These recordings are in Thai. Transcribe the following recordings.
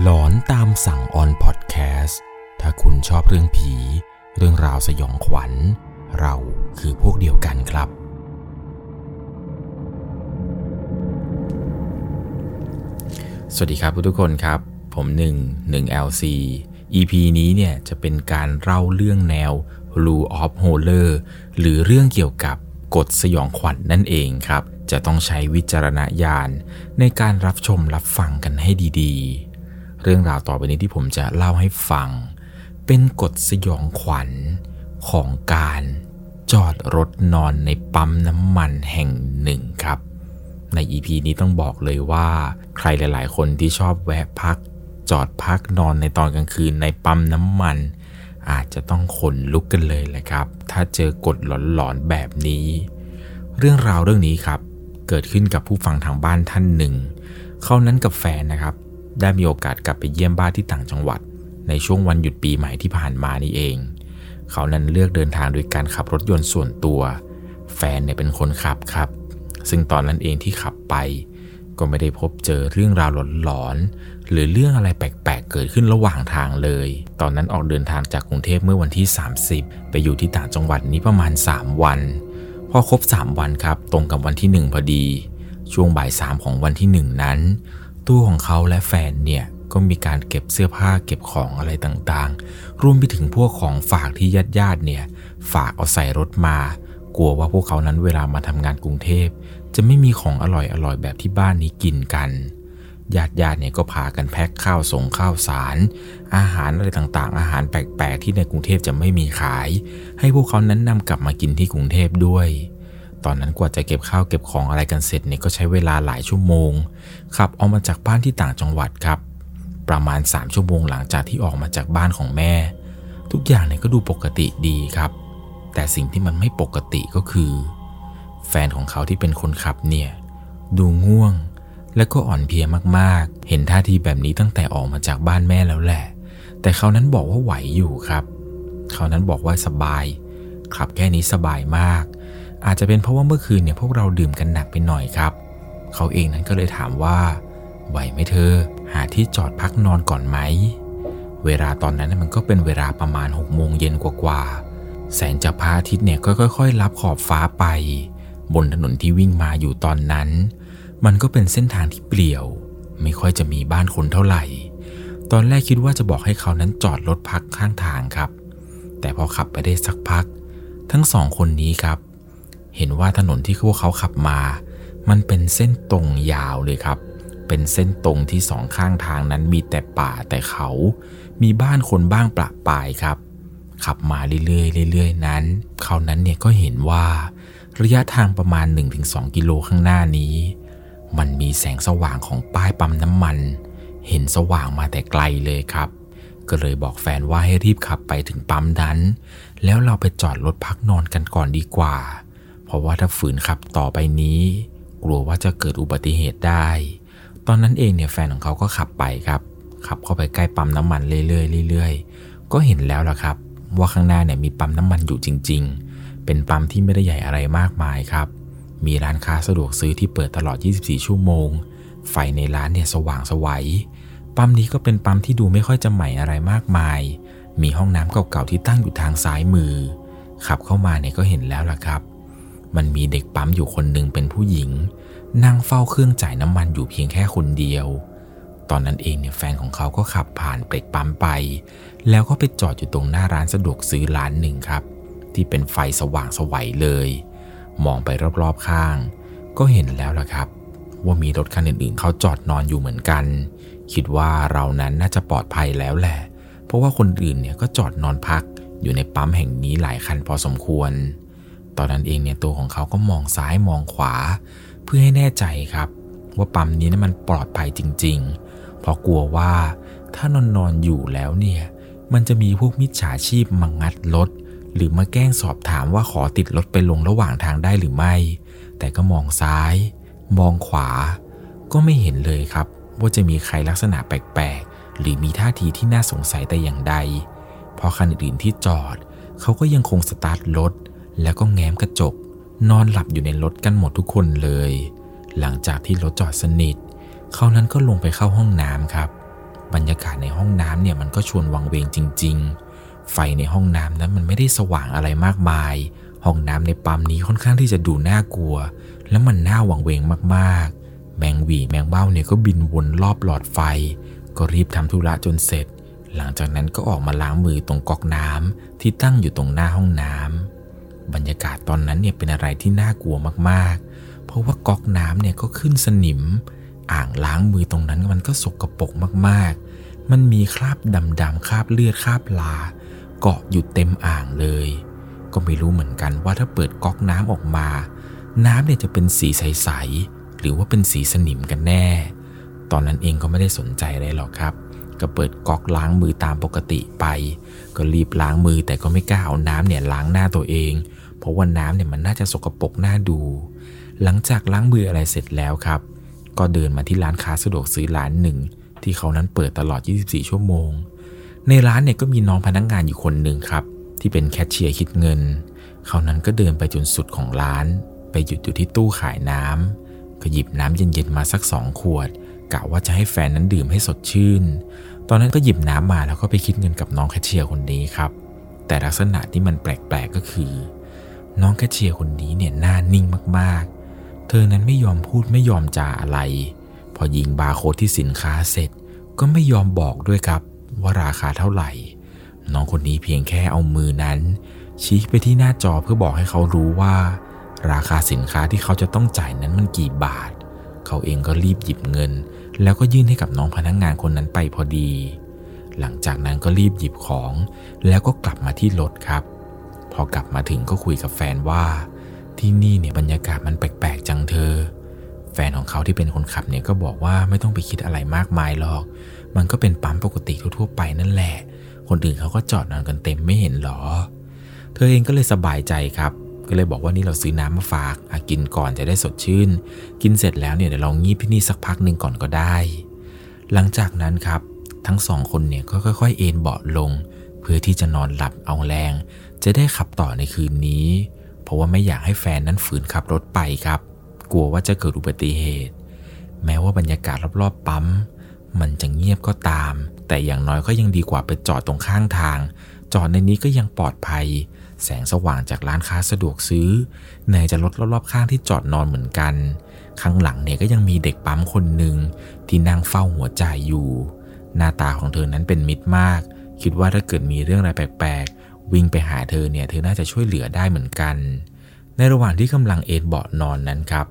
หลอนตามสั่งออนพอดแคสต์ถ้าคุณชอบเรื่องผี เรื่องราวสยองขวัญ เราคือพวกเดียวกันครับ สวัสดีครับทุกคนครับ ผม1 1 LC EP นี้เนี่ยจะเป็นการเล่าเรื่องแนว Rule of Horror หรือเรื่องเกี่ยวกับกฎสยองขวัญนนั่นเองครับ จะต้องใช้วิจารณญาณในการรับชมรับฟังกันให้ดีๆ เรื่องราวต่อไปนี้ที่ผมจะเล่าให้ฟัง เป็นกฎสยองขวัญของการจอดรถนอนในปั๊มน้ำมันแห่งหนึ่งครับ ใน EP นี้ต้องบอกเลยว่า ใครหลาย ๆ คนที่ชอบแวะพัก จอดพักนอนในตอนกลางคืนในปั๊มน้ำมัน อาจจะต้องขนลุกกันเลยแหละครับ ถ้าเจอกฎหลอนๆแบบนี้ เรื่องราวเรื่องนี้ครับ เกิดขึ้นกับผู้ฟังทางบ้านท่านหนึ่ง เขานั้นกับแฟนนะครับ ได้มีโอกาสกลับไปเยี่ยมบ้านที่ต่างจังหวัด ในช่วงวันหยุดปีใหม่ที่ผ่านมานี่เอง เขานั้นเลือกเดินทางโดยการขับรถยนต์ส่วนตัว แฟนเนี่ยเป็นคนขับครับ ซึ่งตอนนั้นเองที่ขับไป ก็ไม่ได้พบเจอเรื่องราวหลอนๆหรือเรื่องอะไรแปลกๆเกิดขึ้นระหว่างทางเลย ตอนนั้นออกเดินทางจากกรุงเทพเมื่อวันที่ 30 ไปอยู่ที่ต่างจังหวัดนี้ประมาณ 3 วันพอครบ 3 วันครับ ตรงกับวันที่ 1 พอดี ช่วงบ่ายสามของวันที่ 1 นั้น ตัวของเขาและแฟนเนี่ยก็มีการเก็บเสื้อผ้าเก็บของอะไรต่างๆ รวมไปถึงพวกของฝากที่ญาติๆเนี่ยฝากเอาใส่รถมา กลัวว่าพวกเขานั้นเวลามาทำงานกรุงเทพ จะไม่มีของอร่อยๆแบบที่บ้านนี้กินกัน ญาติญาติเนี่ยก็พากันแพ็คข้าวส่งข้าวสาร อาหารอะไรต่างๆ อาหารแปลกๆ ที่ในกรุงเทพจะไม่มีขาย ให้พวกเขานั้นนำกลับมากินที่กรุงเทพด้วย ตอนนั้นกว่าจะเก็บข้าวเก็บของอะไรกันเสร็จเนี่ยก็ใช้เวลาหลายชั่วโมง ขับออกมาจากบ้านที่ต่างจังหวัดครับ ประมาณ 3 ชั่วโมงหลังจากที่ออกมาจากบ้านของแม่ ทุกอย่างเนี่ยก็ดูปกติดีครับ แต่สิ่งที่มันไม่ปกติก็คือ แฟนของเขาที่เป็นคนขับเนี่ยดูง่วง และก็อ่อนเพลียมากๆ เห็นท่าทีแบบนี้ตั้งแต่ออกมาจากบ้านแม่แล้วแหละ แต่เขานั้นบอกว่าไหวอยู่ครับ เขานั้นบอกว่าสบาย ขับแค่นี้สบายมาก อาจจะเป็นเพราะว่าเมื่อคืนเนี่ยพวกเราดื่มกันหนักไปหน่อยครับ เขาเองนั้นก็เลยถามว่า ไหวไหมเธอ หาที่จอดพักนอนก่อนไหม เวลาตอนนั้นมันก็เป็นเวลาประมาณ6โมงเย็นกว่าๆ แสงจากพระอาทิตย์เนี่ยก็ค่อย ๆ รับขอบฟ้าไป บนถนนที่วิ่งมาอยู่ตอนนั้น มันก็เป็นเส้นทางที่เปลี่ยว ไม่ค่อยจะมีบ้านคนเท่าไหร่ ตอนแรกคิดว่าจะบอกให้เขานั้นจอดรถพักข้างทางครับ แต่พอขับไปได้สักพัก ทั้งสองคนนี้ครับ เห็นว่าถนนที่พวกเขาขับมา มันเป็นเส้นตรงยาวเลยครับ เป็นเส้นตรงที่สองข้างทางนั้นมีแต่ป่าแต่เขา มีบ้านคนบ้างประปายครับ ขับมาเรื่อยๆเรื่อยๆนั้นเขานั้นเนี่ยก็เห็นว่า ระยะทางประมาณ 1-2 กิโลข้างหน้านี้ มันมีแสงสว่างของป้ายปั๊มน้ำมัน เห็นสว่างมาแต่ไกลเลยครับก็เลยบอกแฟนว่าให้รีบขับไปถึงปั๊มนั้น แล้วเราไปจอดรถพักนอนกันก่อนดีกว่า ราะว่าถ้าฝืนขับต่อไปนี้ กลัวว่าจะเกิดอุบัติเหตุได้ ตอนนั้นเองเนี่ยแฟนของเขาก็ขับไปครับ ขับเข้าไปใกล้ปั๊มน้ำมันเรื่อยๆเรื่อยๆก็เห็นแล้วล่ะครับ ว่าข้างหน้าเนี่ยมีปั๊มน้ำมันอยู่จริง ๆ เป็นปั๊มที่ไม่ได้ใหญ่อะไรมากมายครับ มีร้านค้าสะดวกซื้อที่เปิดตลอด 24 ชั่วโมง ไฟในร้านเนี่ยสว่างสวัยปั๊มนี้ก็เป็นปั๊มที่ดูไม่ค่อยจะใหม่อะไรมากมาย มีห้องน้ำเก่าๆที่ตั้งอยู่ทางซ้ายมือ ขับเข้ามาเนี่ยก็เห็นแล้วล่ะครับ มันมีเด็กปั๊มอยู่คนหนึ่งเป็นผู้หญิง นั่งเฝ้าเครื่องจ่ายน้ำมันอยู่เพียงแค่คนเดียว ตอนนั้นเองเนี่ยแฟนของเขาก็ขับผ่านเปรกปั๊มไป แล้วก็ไปจอดอยู่ตรงหน้าร้านสะดวกซื้อร้านหนึ่งครับ ที่เป็นไฟสว่างสวัยเลย มองไปรอบๆข้าง ก็เห็นแล้วล่ะครับ ว่ามีรถคันอื่นๆเขาจอดนอนอยู่เหมือนกัน คิดว่าเรานั้นน่าจะปลอดภัยแล้วแหละ เพราะว่าคนอื่นเนี่ยก็จอดนอนพักอยู่ในปั๊มแห่งนี้หลายคันพอสมควร ตอนนั้นเองเนี่ยตัวของเขาก็มองซ้ายมองขวา เพื่อให้แน่ใจครับ ว่าปั๊มนี้นั้นมันปลอดภัยจริง ๆ เพราะกลัวว่าถ้านอนนอนอยู่แล้วเนี่ยมันจะมีพวกมิจฉาชีพมางัดรถหรือมาแกล้งสอบถามว่าขอติดรถไปลงระหว่างทางได้หรือไม่ แต่ก็มองซ้าย มองขวา ก็ไม่เห็นเลยครับ ว่าจะมีใครลักษณะแปลกๆ หรือมีท่าทีที่น่าสงสัยแต่อย่างใดพราะคันอื่นที่จอด เขาก็ยังคงสตาร์ทรถ แล้วก็แง้มกระจก นอนหลับอยู่ในรถกันหมดทุกคนเลย หลังจากที่รถจอดสนิท เขานั้นก็ลงไปเข้าห้องน้ำครับ บรรยากาศในห้องน้ำเนี่ยมันก็ชวนวังเวงจริง ๆ ไฟในห้องน้ำนั้นมันไม่ได้สว่างอะไรมากมาย ห้องน้ำในปั๊มนี้ค่อนข้างที่จะดูน่ากลัว และมันน่าวังเวงมากๆ แมงหวีแมงเบ้าเนี่ยก็บินวนรอบหลอดไฟ ก็รีบทำธุระจนเสร็จหลังจากนั้นก็ออกมาล้างมือตรงก๊อกน้ำที่ตั้งอยู่ตรงหน้าห้องน้ำ บรรยากาศตอนนั้นเนี่ยเป็นอะไรที่น่ากลัวมากๆ เพราะว่าก๊อกน้ำเนี่ยก็ขึ้นสนิม อ่างล้างมือตรงนั้นมันก็สกรปรกมากๆ มันมีคราบดำๆคราบเลือดคราบลา เกาะอยู่เต็มอ่างเลย ก็ไม่รู้เหมือนกันว่าถ้าเปิดก๊อกน้ำออกมา น้ำเนี่ยจะเป็นสีใสๆหรือว่าเป็นสีสนิมกันแน่ ตอนนั้นเองก็ไม่ได้สนใจอะไรหรอกครับก็เปิดก๊อกล้างมือตามปกติไป ก็รีบล้างมือแต่ก็ไม่กล้าเอาน้ำเนี่ยล้างหน้าตัวเอง เพราะว่าน้ำเนี่ยมันน่าจะสกปรกน่าดู หลังจากล้างมืออะไรเสร็จแล้วครับ ก็เดินมาที่ร้านค้าสะดวกซื้อร้านหนึ่ง ที่เขานั้นเปิดตลอด 24 ชั่วโมง ในร้านเนี่ยก็มีน้องพนักงงานอยู่คนหนึ่งครับ ที่เป็นแคชเชียร์คิดเงิน เขานั้นก็เดินไปจนสุดของร้าน ไปหยุดอยู่ที่ตู้ขายน้ำก็หยิบน้ำเย็นๆมาสักสองขวดกะว่าจะให้แฟนนั้นดื่มให้สดชื่น ตอนนั้นก็หยิบน้ำมาแล้วก็ไปคิดเงินกับน้องแคชเชียร์คนนี้ครับ แต่ลักษณะที่มันแปลกๆก็คือ น้องแคชเชียร์คนนี้เนี่ยหน้านิ่งมากๆ เธอนั้นไม่ยอมพูดไม่ยอมจาอะไร พอยิงบาร์โค้ดที่สินค้าเสร็จ ก็ไม่ยอมบอกด้วยครับว่าราคาเท่าไหร่ น้องคนนี้เพียงแค่เอามือนั้น ชี้ไปที่หน้าจอเพื่อบอกให้เขารู้ว่า ราคาสินค้าที่เขาจะต้องจ่ายนั้นมันกี่บาท เขาเองก็รีบหยิบเงิน แล้วก็ยื่นให้กับน้องพนักงงานคนนั้นไปพอดี หลังจากนั้นก็รีบหยิบของ แล้วก็กลับมาที่รถครับ พอกลับมาถึงก็คุยกับแฟนว่าที่นี่เนี่ยบรรยากาศมันแปลกๆจังเธอ แฟนของเขาที่เป็นคนขับเนี่ยก็บอกว่าไม่ต้องไปคิดอะไรมากมายหรอก มันก็เป็นปั๊มปกติทั่วๆไปนั่นแหละ คนอื่นเขาก็จอดนอนกันเต็มไม่เห็นหรอ เธอเองก็เลยสบายใจครับ ก็เลยบอกว่านี่เราซื้อน้ำมาฝากอากินก่อนจะได้สดชื่น กินเสร็จแล้วเนี่ยเดี๋ยวเรางีบที่นี่สักพักหนึ่งก่อนก็ได้ หลังจากนั้นครับ ทั้งสองคนเนี่ยก็ค่อย ๆ เอนเบาะลง เพื่อที่จะนอนหลับเอาแรง จะได้ขับต่อในคืนนี้ เพราะว่าไม่อยากให้แฟนนั้นฝืนขับรถไปครับ กลัวว่าจะเกิดอุบัติเหตุ แม้ว่าบรรยากาศรอบๆปั๊ม มันจะเงียบก็ตาม แต่อย่างน้อยก็ยังดีกว่าไปจอดตรงข้างทาง จอดในนี้ก็ยังปลอดภัย แสงสว่างจากร้านค้าสะดวกซื้อไหนจะรถรอบๆข้างที่จอดนอนเหมือนกัน ข้างหลังเนี่ยก็ยังมีเด็กปั๊มคนหนึ่งที่นั่งเฝ้าหัวใจอยู่ หน้าตาของเธอนั้นเป็นมิตรมาก คิดว่าถ้าเกิดมีเรื่องอะไรแปลกๆ วิ่งไปหาเธอเนี่ยเธอน่าจะช่วยเหลือได้เหมือนกัน ในระหว่างที่กำลังเอนเบาะนอนนั้นครับ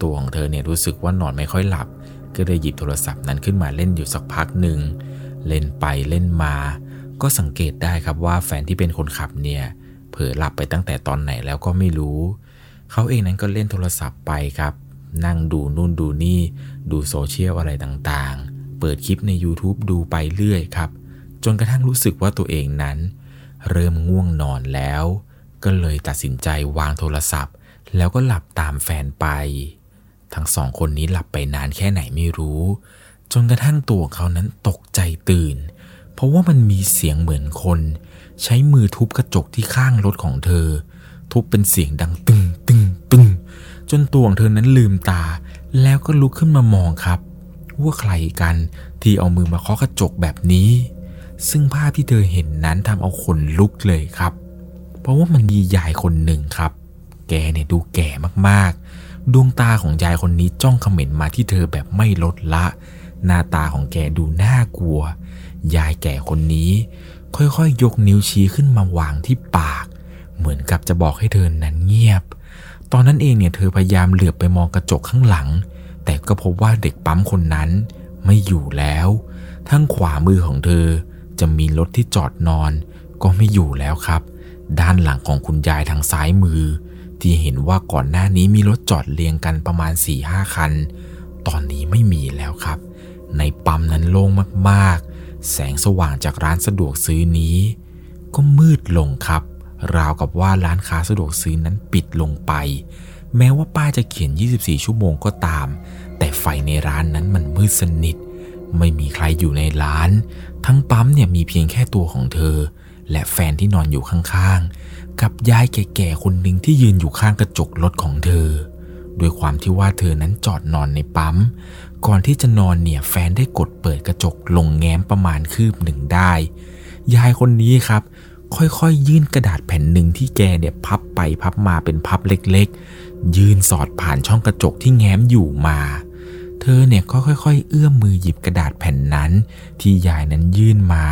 ตัวของเธอเนี่ยรู้สึกว่านอนไม่ค่อยหลับ ก็เลยหยิบโทรศัพท์นั้นขึ้นมาเล่นอยู่สักพักหนึ่งเล่นไปเล่นมา ก็สังเกตได้ครับว่าแฟนที่เป็นคนขับเนี่ยเผลอหลับไปตั้งแต่ตอนไหนแล้วก็ไม่รู้ เขาเองนั้นก็เล่นโทรศัพท์ไปครับ นั่งดูนู่นดูนี่ ดูโซเชียลอะไรต่างๆ เปิดคลิปใน YouTube ดูไปเรื่อยครับ จนกระทั่งรู้สึกว่าตัวเองนั้น เริ่มง่วงนอนแล้ว ก็เลยตัดสินใจวางโทรศัพท์ แล้วก็หลับตามแฟนไป ทั้งสองคนนี้หลับไปนานแค่ไหนไม่รู้ จนกระทั่งตัวเขานั้นตกใจตื่น เพราะว่ามันมีเสียงเหมือนคน ใช้มือทุบกระจกที่ข้างรถของเธอ ทุบเป็นเสียงดังตึงตึงตึงจนตัวของเธอนั้นลืมตา แล้วก็ลุกขึ้นมามองครับว่าใครกันที่เอามือมาเคาะกระจกแบบนี้ ซึ่งภาพที่เธอเห็นนั้นทำเอาขนลุกเลยครับ เพราะว่ามันมียายคนหนึ่งครับ แกเนี่ยดูแก่มากๆ ดวงตาของยายคนนี้จ้องเขม็นมาที่เธอแบบไม่ลดละ หน้าตาของแกดูน่ากลัว ยายแก่คนนี้ ค่อยๆยกนิ้วชี้ขึ้นมาวางที่ปาก เหมือนกับจะบอกให้เธอนั้นเงียบ ตอนนั้นเองเนี่ยเธอพยายามเหลือบไปมองกระจกข้างหลัง แต่ก็พบว่าเด็กปั๊มคนนั้นไม่อยู่แล้ว ทั้งขวามือของเธอ จะมีรถที่จอดนอน ก็ไม่อยู่แล้วครับ ด้านหลังของคุณยายทางซ้ายมือ ที่เห็นว่าก่อนหน้านี้มีรถจอดเรียงกันประมาณ4ี่ห้าคัน ตอนนี้ไม่มีแล้วครับ ในปั๊มนั้นโล่งมากๆ แสงสว่างจากร้านสะดวกซื้อนี้ ก็มืดลงครับ ราวกับว่าร้านค้าสะดวกซื้อนั้นปิดลงไป แม้ว่าป้าจะเขียน 24 ชั่วโมงก็ตาม แต่ไฟในร้านนั้นมันมืดสนิทไม่มีใครอยู่ในร้าน ทั้งปั๊มเนี่ยมีเพียงแค่ตัวของเธอ และแฟนที่นอนอยู่ข้างๆ กับยายแก่ๆคนหนึ่งที่ยืนอยู่ข้างกระจกรถของเธอ ด้วยความที่ว่าเธอนั้นจอดนอนในปั๊ม ก่อนที่จะนอนเนี่ยแฟนได้กดเปิดกระจกลงแง้มประมาณคืบหนึ่งได้ ยายคนนี้ครับค่อยๆ ยื่นกระดาษแผ่นหนึ่งที่แกเนี่ยพับไปพับมาเป็นพับเล็กๆ ยื่นสอดผ่านช่องกระจกที่แง้มอยู่มา เธอเนี่ยก็ค่อย ๆ เอื้อมมือหยิบกระดาษแผ่นนั้น ที่ยายนั้นยื่นมา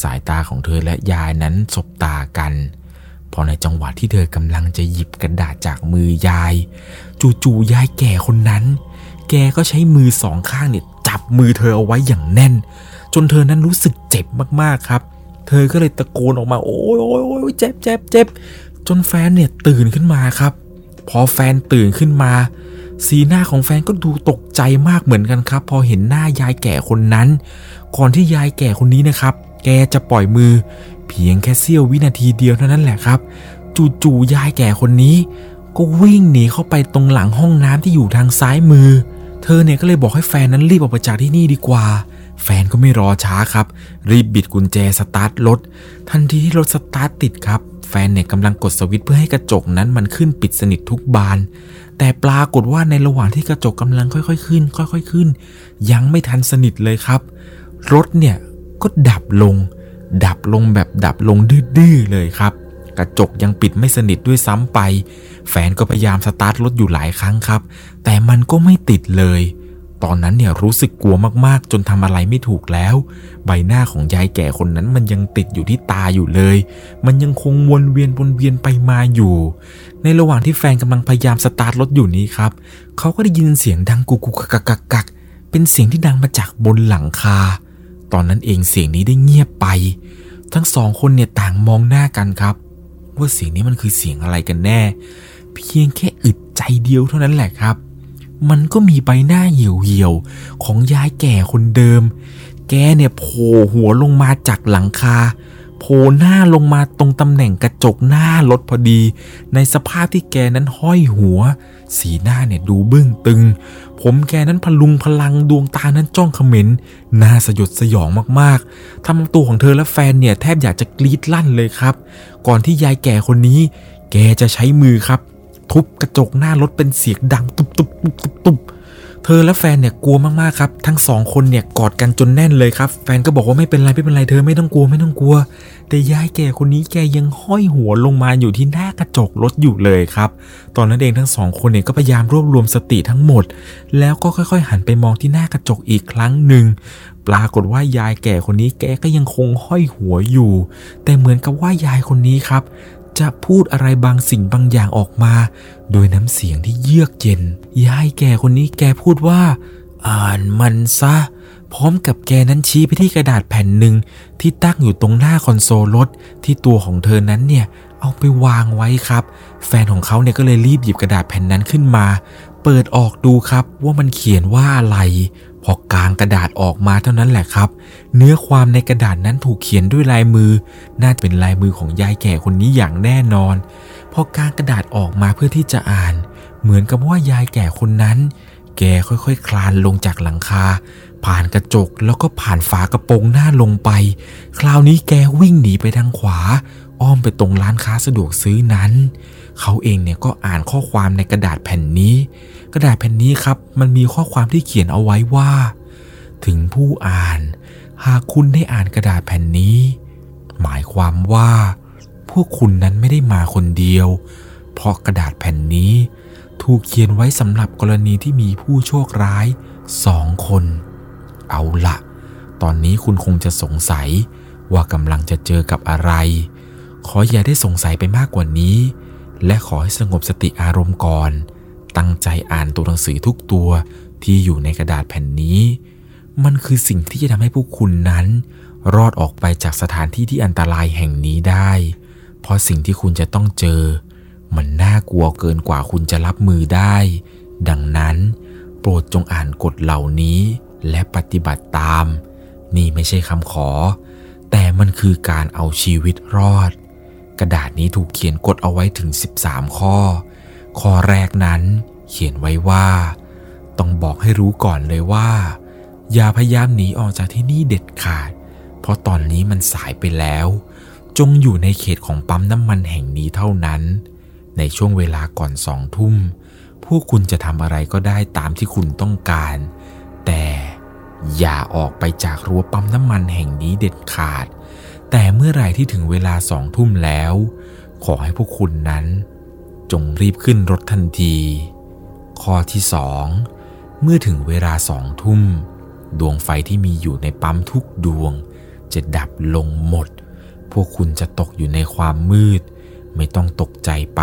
สายตาของเธอและยายนั้นสบตากัน พอในจังหวะที่เธอกำลังจะหยิบกระดาษจากมือยาย จู่ๆยายแก่คนนั้น แกก็ใช้มือสองข้างเนี่ยจับมือเธอเอาไว้อย่างแน่น จนเธอนั้นรู้สึกเจ็บมากๆครับ เธอก็เลยตะโกนออกมา โอ้ยโอ้ยโอ้ยเจ็บเจ็บเจ็บจนแฟนเนี่ยตื่นขึ้นมาครับ พอแฟนตื่นขึ้นมา สีหน้าของแฟนก็ดูตกใจมากเหมือนกันครับ พอเห็นหน้ายายแก่คนนั้น ก่อนที่ยายแก่คนนี้นะครับ แกจะปล่อยมือ เพียงแค่เสี้ยววินาทีเดียวเท่านั้นแหละครับ จู่ๆยายแก่คนนี้ ก็วิ่งหนีเข้าไปตรงหลังห้องน้ำที่อยู่ทางซ้ายมือ เธอเนี่ยก็เลยบอกให้แฟนนั้นรีบออกไปจากที่นี่ดีกว่า แฟนก็ไม่รอช้าครับ รีบบิดกุญแจสตาร์ทรถทันทีที่รถสตาร์ทติดครับ แฟนเนี่ยกำลังกดสวิตช์เพื่อให้กระจกนั้นมันขึ้นปิดสนิททุกบาน แต่ปรากฏว่าในระหว่างที่กระจกกำลังค่อยๆขึ้น ค่อยๆขึ้น ยังไม่ทันสนิทเลยครับ รถเนี่ยก็ดับลง ดับลงแบบดับลงดื้อๆเลยครับ กระจกยังปิดไม่สนิทด้วยซ้ำไป แฟนก็พยายามสตาร์ทรถอยู่หลายครั้งครับ แต่มันก็ไม่ติดเลย ตอนนั้นเนี่ยรู้สึกกลัวมากๆ จนทำอะไรไม่ถูกแล้ว ใบหน้าของยายแก่คนนั้นมันยังติดอยู่ที่ตาอยู่เลย มันยังคงวนเวียนวนเวียนไปมาอยู่ ในระหว่างที่แฟนกำลังพยายามสตาร์ทรถอยู่นี้ครับเขาก็ได้ยินเสียงดังกุกกุกกักกักกักเป็นเสียงที่ดังมาจากบนหลังคา ตอนนั้นเองเสียงนี้ได้เงียบไป ทั้งสองคนเนี่ยต่างมองหน้ากันครับ ว่าเสียงนี้มันคือเสียงอะไรกันแน่ เพียงแค่อึดใจเดียวเท่านั้นแหละครับ มันก็มีใบหน้าเหี่ยวเหี่ยวๆของยายแก่คนเดิม แกเนี่ยโผล่หัวลงมาจากหลังคา โผล่หน้าลงมาตรงตำแหน่งกระจกหน้ารถพอดี ในสภาพที่แกนั้นห้อยหัว สีหน้าเนี่ยดูบึ้งตึง ผมแกนั้นพลุงพลังดวงตานั้นจ้องเขม็นน่าสยดสยองมากๆทำตัวของเธอและแฟนเนี่ยแทบอยากจะกรีดลั่นเลยครับ ก่อนที่ยายแก่คนนี้ แกจะใช้มือครับ ทุบกระจกหน้ารถเป็นเสียงดังตุบตุบตุบตุบตุบเธอและแฟนเนี่ยกลัวมากๆครับ ทั้งสองคนเนี่ยกอดกันจนแน่นเลยครับ แฟนก็บอกว่าไม่เป็นไรไม่เป็นไรเธอไม่ต้องกลัวไม่ต้องกลัว แต่ยายแก่คนนี้แกยังห้อยหัวลงมาอยู่ที่หน้ากระจกรถอยู่เลยครับ ตอนนั้นเองทั้งสองคนเนี่ยก็พยายามรวบรวมสติทั้งหมด แล้วก็ค่อยๆ หันไปมองที่หน้ากระจกอีกครั้งหนึ่งปรากฏว่ายายแก่คนนี้แกก็ยังคงห้อยหัวอยู่ แต่เหมือนกับว่ายายคนนี้ครับ จะพูดอะไรบางสิ่งบางอย่างออกมา โดยน้ำเสียงที่เยือกเย็นยายแก่คนนี้แกพูดว่า อ่านมันซะ พร้อมกับแกนั้นชี้ไปที่กระดาษแผ่นหนึ่งที่ตั้งอยู่ตรงหน้าคอนโซลรถที่ตัวของเธอนั้นเนี่ยเอาไปวางไว้ครับ แฟนของเขาเนี่ยก็เลยรีบหยิบกระดาษแผ่นนั้นขึ้นมา เปิดออกดูครับว่ามันเขียนว่าอะไร พอกางกระดาษออกมาเท่านั้นแหละครับ เนื้อความในกระดาษนั้นถูกเขียนด้วยลายมือ น่าจะเป็นลายมือของยายแก่คนนี้อย่างแน่นอน พอกางกระดาษออกมาเพื่อที่จะอ่าน เหมือนกับว่ายายแก่คนนั้น แกค่อยๆคคลานลงจากหลังคา ผ่านกระจกแล้วก็ผ่านฝากระโปรงหน้าลงไป คราวนี้แกวิ่งหนีไปทางขวา อ้อมไปตรงร้านค้าสะดวกซื้อนั้น เขาเองเนี่ยก็อ่านข้อความในกระดาษแผ่นนี้ กระดาษแผ่นนี้ครับ มันมีข้อความที่เขียนเอาไว้ว่า ถึงผู้อ่าน หากคุณได้อ่านกระดาษแผ่นนี้ หมายความว่า พวกคุณนั้นไม่ได้มาคนเดียว เพราะกระดาษแผ่นนี้ ถูกเขียนไว้สำหรับกรณีที่มีผู้โชคร้ายสองคน เอาละตอนนี้คุณคงจะสงสัยว่ากำลังจะเจอกับอะไร ขออย่าได้สงสัยไปมากกว่านี้ และขอให้สงบสติอารมณ์ก่อน ตั้งใจอ่านตัวหนังสือทุกตัวที่อยู่ในกระดาษแผ่นนี้ มันคือสิ่งที่จะทำให้พวกคุณนั้น รอดออกไปจากสถานที่ที่อันตรายแห่งนี้ได้ เพราะสิ่งที่คุณจะต้องเจอ มันน่ากลัวเกินกว่าคุณจะรับมือได้ ดังนั้น โปรดจงอ่านกฎเหล่านี้และปฏิบัติตาม นี่ไม่ใช่คำขอ แต่มันคือการเอาชีวิตรอด กระดาษนี้ถูกเขียนกฎเอาไว้ถึง 13 ข้อ ข้อแรกนั้นเขียนไว้ว่า ต้องบอกให้รู้ก่อนเลยว่า อย่าพยายามหนีออกจากที่นี่เด็ดขาด เพราะตอนนี้มันสายไปแล้ว จงอยู่ในเขตของปั๊มน้ำมันแห่งนี้เท่านั้น ในช่วงเวลาก่อนสองทุ่ม พวกคุณจะทำอะไรก็ได้ตามที่คุณต้องการ แต่อย่าออกไปจากรั้วปั๊มน้ำมันแห่งนี้เด็ดขาด แต่เมื่อไหร่ที่ถึงเวลาสองทุ่มแล้ว ขอให้พวกคุณนั้น จงรีบขึ้นรถทันที ข้อที่สองเมื่อถึงเวลาสองทุ่ม ดวงไฟที่มีอยู่ในปั๊มทุกดวง จะดับลงหมด พวกคุณจะตกอยู่ในความมืด ไม่ต้องตกใจไป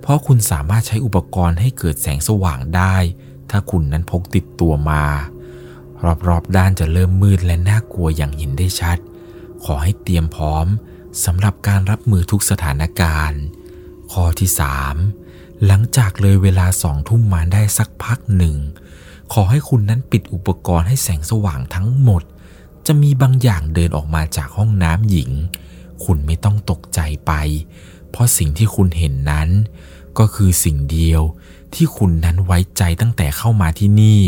เพราะคุณสามารถใช้อุปกรณ์ให้เกิดแสงสว่างได้ ถ้าคุณนั้นพกติดตัวมา รอบๆด้านจะเริ่มมืดและน่ากลัวอย่างเห็นได้ชัด ขอให้เตรียมพร้อมสำหรับการรับมือทุกสถานการณ์ ข้อที่3หลังจากเลยเวลาสองทุ่มมาได้สักพักหนึ่ง ขอให้คุณนั้นปิดอุปกรณ์ให้แสงสว่างทั้งหมด จะมีบางอย่างเดินออกมาจากห้องน้ำหญิง คุณไม่ต้องตกใจไป เพราะสิ่งที่คุณเห็นนั้น ก็คือสิ่งเดียวที่คุณนั้นไว้ใจตั้งแต่เข้ามาที่นี่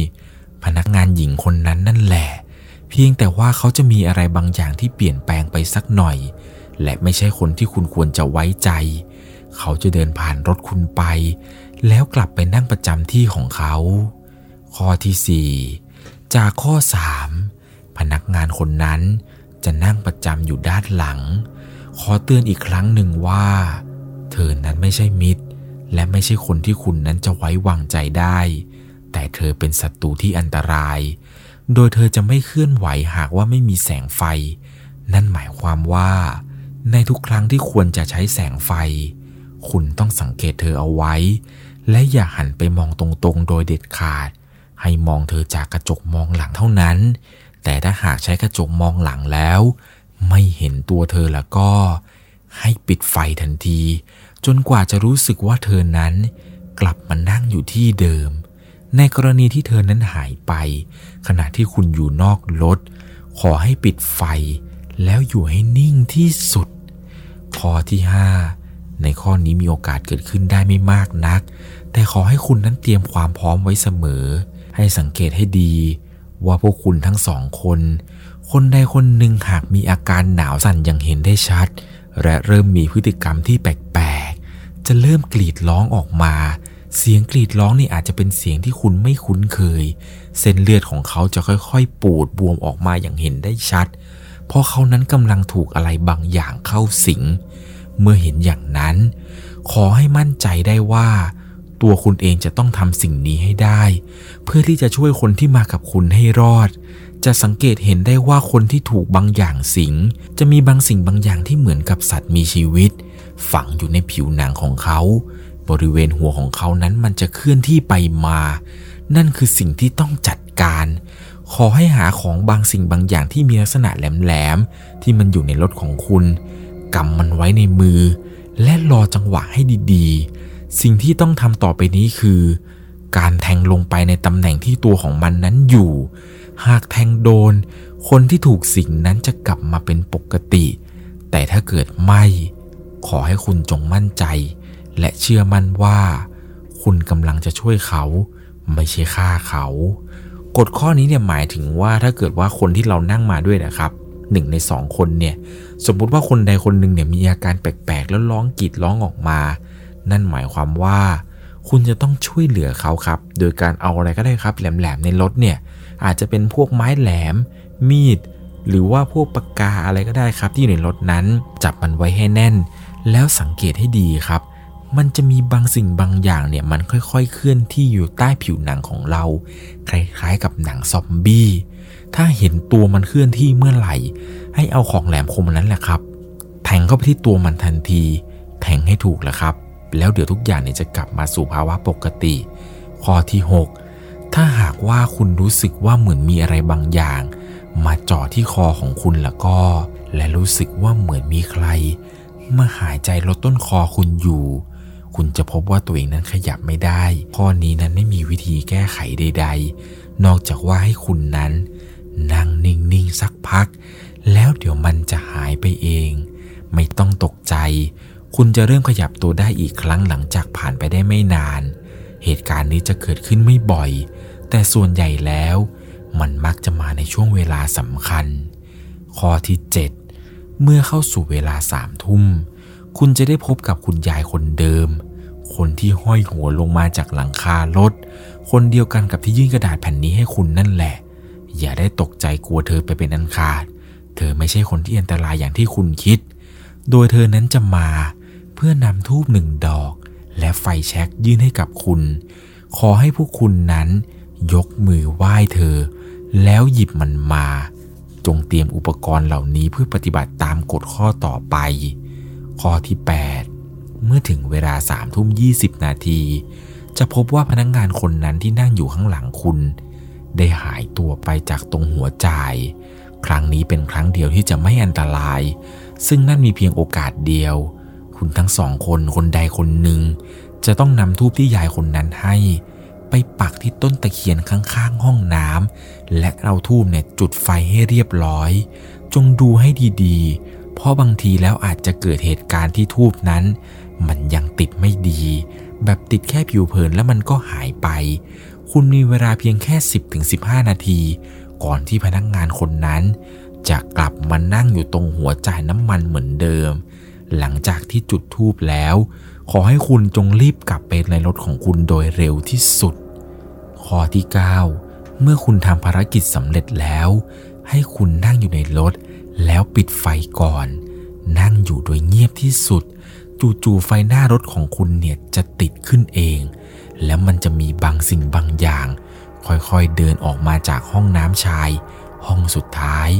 พนักงานหญิงคนนั้นนั่นแหละ เพียงแต่ว่าเขาจะมีอะไรบางอย่างที่เปลี่ยนแปลงไปสักหน่อย และไม่ใช่คนที่คุณควรจะไว้ใจ เขาจะเดินผ่านรถคุณไป แล้วกลับไปนั่งประจำที่ของเขา ข้อที่ 4 จากข้อ 3 พนักงานคนนั้นจะนั่งประจำอยู่ด้านหลัง ขอเตือนอีกครั้งหนึ่งว่า เธอนั้นไม่ใช่มิตร และไม่ใช่คนที่คุณนั้นจะไว้วางใจได้ แต่เธอเป็นศัตรูที่อันตราย โดยเธอจะไม่เคลื่อนไหวหากว่าไม่มีแสงไฟ นั่นหมายความว่า ในทุกครั้งที่ควรจะใช้แสงไฟ คุณต้องสังเกตเธอเอาไว้ และอย่าหันไปมองตรงๆ โดยเด็ดขาด ให้มองเธอจากกระจกมองหลังเท่านั้น แต่ถ้าหากใช้กระจกมองหลังแล้ว ไม่เห็นตัวเธอแล้วก็ ให้ปิดไฟทันที จนกว่าจะรู้สึกว่าเธอนั้น กลับมานั่งอยู่ที่เดิม ในกรณีที่เธอนั้นหายไป ขณะที่คุณอยู่นอกรถขอให้ปิดไฟแล้วอยู่ให้นิ่งที่สุด ข้อที่ 5 ในข้อนี้มีโอกาสเกิดขึ้นได้ไม่มากนัก แต่ขอให้คุณนั้นเตรียมความพร้อมไว้เสมอ ให้สังเกตให้ดี ว่าพวกคุณทั้งสองคน คนใดคนหนึ่งหากมีอาการหนาวสั่นอย่างเห็นได้ชัด และเริ่มมีพฤติกรรมที่แปลกๆ จะเริ่มกรีดร้องออกมา เสียงกรีดร้องนี่อาจจะเป็นเสียงที่คุณไม่คุ้นเคย เส้นเลือดของเขาจะค่อยๆ ปูดบวมออกมาอย่างเห็นได้ชัด เพราะเขานั้นกำลังถูกอะไรบางอย่างเข้าสิง เมื่อเห็นอย่างนั้น ขอให้มั่นใจได้ว่า ตัวคุณเองจะต้องทำสิ่งนี้ให้ได้ เพื่อที่จะช่วยคนที่มากับคุณให้รอด จะสังเกตเห็นได้ว่าคนที่ถูกบางอย่างสิง จะมีบางสิ่งบางอย่างที่เหมือนกับสัตว์มีชีวิต ฝังอยู่ในผิวหนังของเขา บริเวณหัวของเขานั้นมันจะเคลื่อนที่ไปมา นั่นคือสิ่งที่ต้องจัดการขอให้หาของบางสิ่งบางอย่างที่มีลักษณะแหลมๆที่มันอยู่ในรถของคุณ กำมันไว้ในมือ และรอจังหวะให้ดีๆ สิ่งที่ต้องทำต่อไปนี้คือ การแทงลงไปในตำแหน่งที่ตัวของมันนั้นอยู่ หากแทงโดน คนที่ถูกสิ่งนั้นจะกลับมาเป็นปกติ แต่ถ้าเกิดไม่ ขอให้คุณจงมั่นใจ และเชื่อมั่นว่า คุณกำลังจะช่วยเขา ไม่ใช่ฆ่าเขากฎข้อนี้เนี่ยหมายถึงว่าถ้าเกิดว่าคนที่เรานั่งมาด้วยนะครับ หนึ่งในสองคนเนี่ย สมมุติว่าคนใดคนหนึ่งเนี่ยมีอาการแปลกๆ แล้วร้องกรีดร้องออกมา นั่นหมายความว่า คุณจะต้องช่วยเหลือเขาครับ โดยการเอาอะไรก็ได้ครับ แหลมๆในรถเนี่ย อาจจะเป็นพวกไม้แหลม มีด หรือว่าพวกปากกาอะไรก็ได้ครับ ที่อยู่ในรถนั้น จับมันไว้ให้แน่น แล้วสังเกตให้ดีครับมันจะมีบางสิ่งบางอย่างเนี่ยมันค่อยๆ เคลื่อนที่อยู่ใต้ผิวหนังของเรา คล้ายๆกับหนังซอมบี้ ถ้าเห็นตัวมันเคลื่อนที่เมื่อไหร่ ให้เอาของแหลมคมนั้นแหละครับ แทงเข้าไปที่ตัวมันทันที แทงให้ถูกแล้วครับ แล้วเดี๋ยวทุกอย่างเนี่ยจะกลับมาสู่ภาวะปกติ ข้อที่ 6 ถ้าหากว่าคุณรู้สึกว่าเหมือนมีอะไรบางอย่าง มาจ่อที่คอของคุณแล้วก็ และรู้สึกว่าเหมือนมีใคร มาหายใจลดต้นคอคุณอยู่คุณจะพบว่าตัวเองนั้นขยับไม่ได้ ข้อนี้นั้นไม่มีวิธีแก้ไขใด ๆ นอกจากว่าให้คุณนั้น นั่งนิ่งๆสักพัก แล้วเดี๋ยวมันจะหายไปเอง ไม่ต้องตกใจ คุณจะเริ่มขยับตัวได้อีกครั้งหลังจากผ่านไปได้ไม่นาน เหตุการณ์นี้จะเกิดขึ้นไม่บ่อย แต่ส่วนใหญ่แล้ว มันมักจะมาในช่วงเวลาสำคัญ ข้อที่ 7 เมื่อเข้าสู่เวลาสามทุ่ม คุณจะได้พบกับคุณยายคนเดิมคนที่ห้อยหัวลงมาจากหลังคารถ คนเดียวกันกับที่ยื่นกระดาษแผ่นนี้ให้คุณนั่นแหละ อย่าได้ตกใจกลัวเธอไปเป็นอันขาด เธอไม่ใช่คนที่อันตรายอย่างที่คุณคิด โดยเธอนั้นจะมาเพื่อนำทูบหนึ่งดอก และไฟแช็กยื่นให้กับคุณ ขอให้พวกคุณนั้นยกมือไหว้เธอ แล้วหยิบมันมา จงเตรียมอุปกรณ์เหล่านี้เพื่อปฏิบัติตามกฎข้อต่อไป ข้อที่ 8 เมื่อถึงเวลา3ามทุ่มยีนาที จะพบว่าพนักงงานคนนั้นที่นั่งอยู่ข้างหลังคุณ ได้หายตัวไปจากตรงหัวจ่ายครั้งนี้เป็นครั้งเดียวที่จะไม่อันตราย ซึ่งนั่นมีเพียงโอกาสเดียว คุณทั้งสองคนคนใดคนหนึ่ง จะต้องนำทูบที่ยายคนนั้นให้ ไปปักที่ต้นตะเคียนข้างๆ ห้องน้ำและเอาทูบเนี่ยจุดไฟให้เรียบร้อย จงดูให้ดีๆ เพราะบางทีแล้วอาจจะเกิดเหตุการณ์ที่ทูบนั้น มันยังติดไม่ดี แบบติดแค่ผิวเผินแล้วมันก็หายไป คุณมีเวลาเพียงแค่ 10-15 นาที ก่อนที่พนักงงานคนนั้น จะกลับมานั่งอยู่ตรงหัวจ่ายน้ำมันเหมือนเดิม หลังจากที่จุดทูบแล้ว ขอให้คุณจงรีบกลับไปในรถของคุณโดยเร็วที่สุด ข้อที่ 9 เมื่อคุณทำภารกิจสำเร็จแล้ว ให้คุณนั่งอยู่ในรถ แล้วปิดไฟก่อน นั่งอยู่โดยเงียบที่สุด จู่ๆไฟหน้ารถของคุณเนี่ยจะติดขึ้นเอง แล้วมันจะมีบางสิ่งบางอย่าง ค่อยๆเดินออกมาจากห้องน้ำชาย ห้องสุดท้าย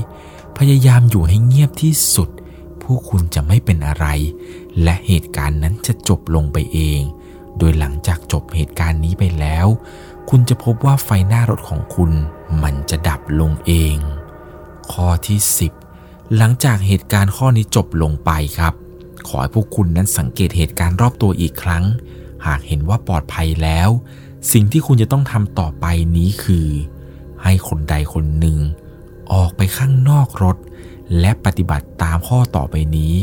พยายามอยู่ให้เงียบที่สุด พวกคุณจะไม่เป็นอะไร และเหตุการณ์นั้นจะจบลงไปเอง โดยหลังจากจบเหตุการณ์นี้ไปแล้ว คุณจะพบว่าไฟหน้ารถของคุณ มันจะดับลงเอง ข้อที่ 10 หลังจากเหตุการณ์ข้อนี้จบลงไปครับ ขอให้พวกคุณนั้นสังเกตเหตุการณ์รอบตัวอีกครั้ง หากเห็นว่าปลอดภัยแล้ว สิ่งที่คุณจะต้องทำต่อไปนี้คือ ให้คนใดคนหนึ่ง ออกไปข้างนอกรถ และปฏิบัติตามข้อต่อไปนี้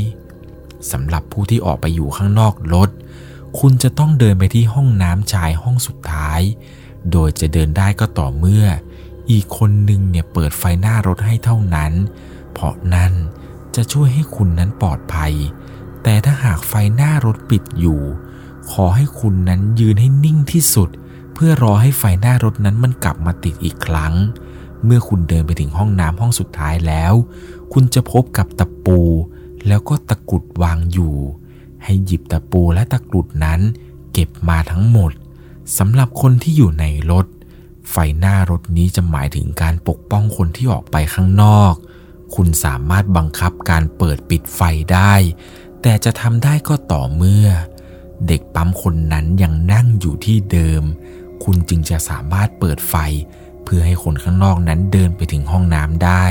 สำหรับผู้ที่ออกไปอยู่ข้างนอกรถ คุณจะต้องเดินไปที่ห้องน้ำชายห้องสุดท้าย โดยจะเดินได้ก็ต่อเมื่อ อีกคนหนึ่งเนี่ยเปิดไฟหน้ารถให้เท่านั้น เพราะนั่นจะช่วยให้คุณนั้นปลอดภัย แต่ถ้าหากไฟหน้ารถปิดอยู่ ขอให้คุณนั้นยืนให้นิ่งที่สุด เพื่อรอให้ไฟหน้ารถนั้นมันกลับมาติดอีกครั้ง เมื่อคุณเดินไปถึงห้องน้ำห้องสุดท้ายแล้ว คุณจะพบกับตะปู แล้วก็ตะกรุดวางอยู่ ให้หยิบตะปูและตะกรุดนั้น เก็บมาทั้งหมดสำหรับคนที่อยู่ในรถ ไฟหน้ารถนี้จะหมายถึงการปกป้องคนที่ออกไปข้างนอก คุณสามารถบังคับการเปิดปิดไฟได้ แต่จะทำได้ก็ต่อเมื่อ เด็กปั๊มคนนั้นยังนั่งอยู่ที่เดิม คุณจึงจะสามารถเปิดไฟ เพื่อให้คนข้างนอกนั้นเดินไปถึงห้องน้ำได้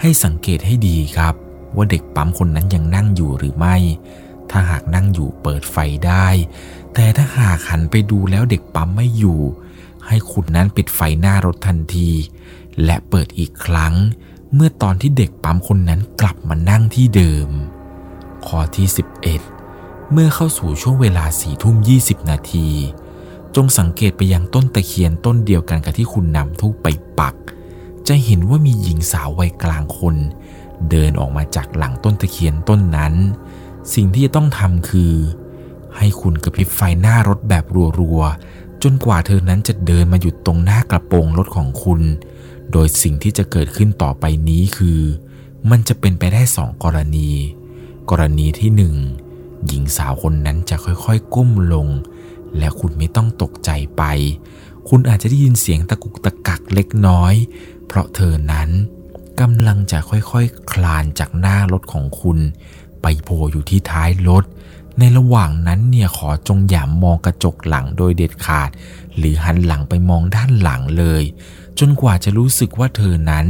ให้สังเกตให้ดีครับ ว่าเด็กปั๊มคนนั้นยังนั่งอยู่หรือไม่ ถ้าหากนั่งอยู่เปิดไฟได้ แต่ถ้าหากหันไปดูแล้วเด็กปั๊มไม่อยู่ ให้คุณนั้นปิดไฟหน้ารถทันที และเปิดอีกครั้ง เมื่อตอนที่เด็กปั๊มคนนั้นกลับมานั่งที่เดิมข้อที่ 11 เมื่อเข้าสู่ช่วงเวลาสี่ทุ่ม20นาที จงสังเกตไปยังต้นตะเคียนต้นเดียวกันกับที่คุณนำทูบไปปัก จะเห็นว่ามีหญิงสาววัยกลางคน เดินออกมาจากหลังต้นตะเคียนต้นนั้น สิ่งที่จะต้องทำคือ ให้คุณกระพริบไฟหน้ารถแบบรัวๆจนกว่าเธอนั้นจะเดินมาหยุดตรงหน้ากระโปรงรถของคุณ โดยสิ่งที่จะเกิดขึ้นต่อไปนี้คือ มันจะเป็นไปได้สองกรณี กรณีที่หนึ่ง หญิงสาวคนนั้นจะค่อยๆก้มลง และคุณไม่ต้องตกใจไป คุณอาจจะได้ยินเสียงตะกุกตะกักเล็กน้อย เพราะเธอนั้นกำลังจะค่อยๆคคลานจากหน้ารถของคุณ ไปโผล่อยู่ที่ท้ายรถ ในระหว่างนั้นเนี่ยขอจงอย่ามองกระจกหลังโดยเด็ดขาด หรือหันหลังไปมองด้านหลังเลย จนกว่าจะรู้สึกว่าเธอนั้น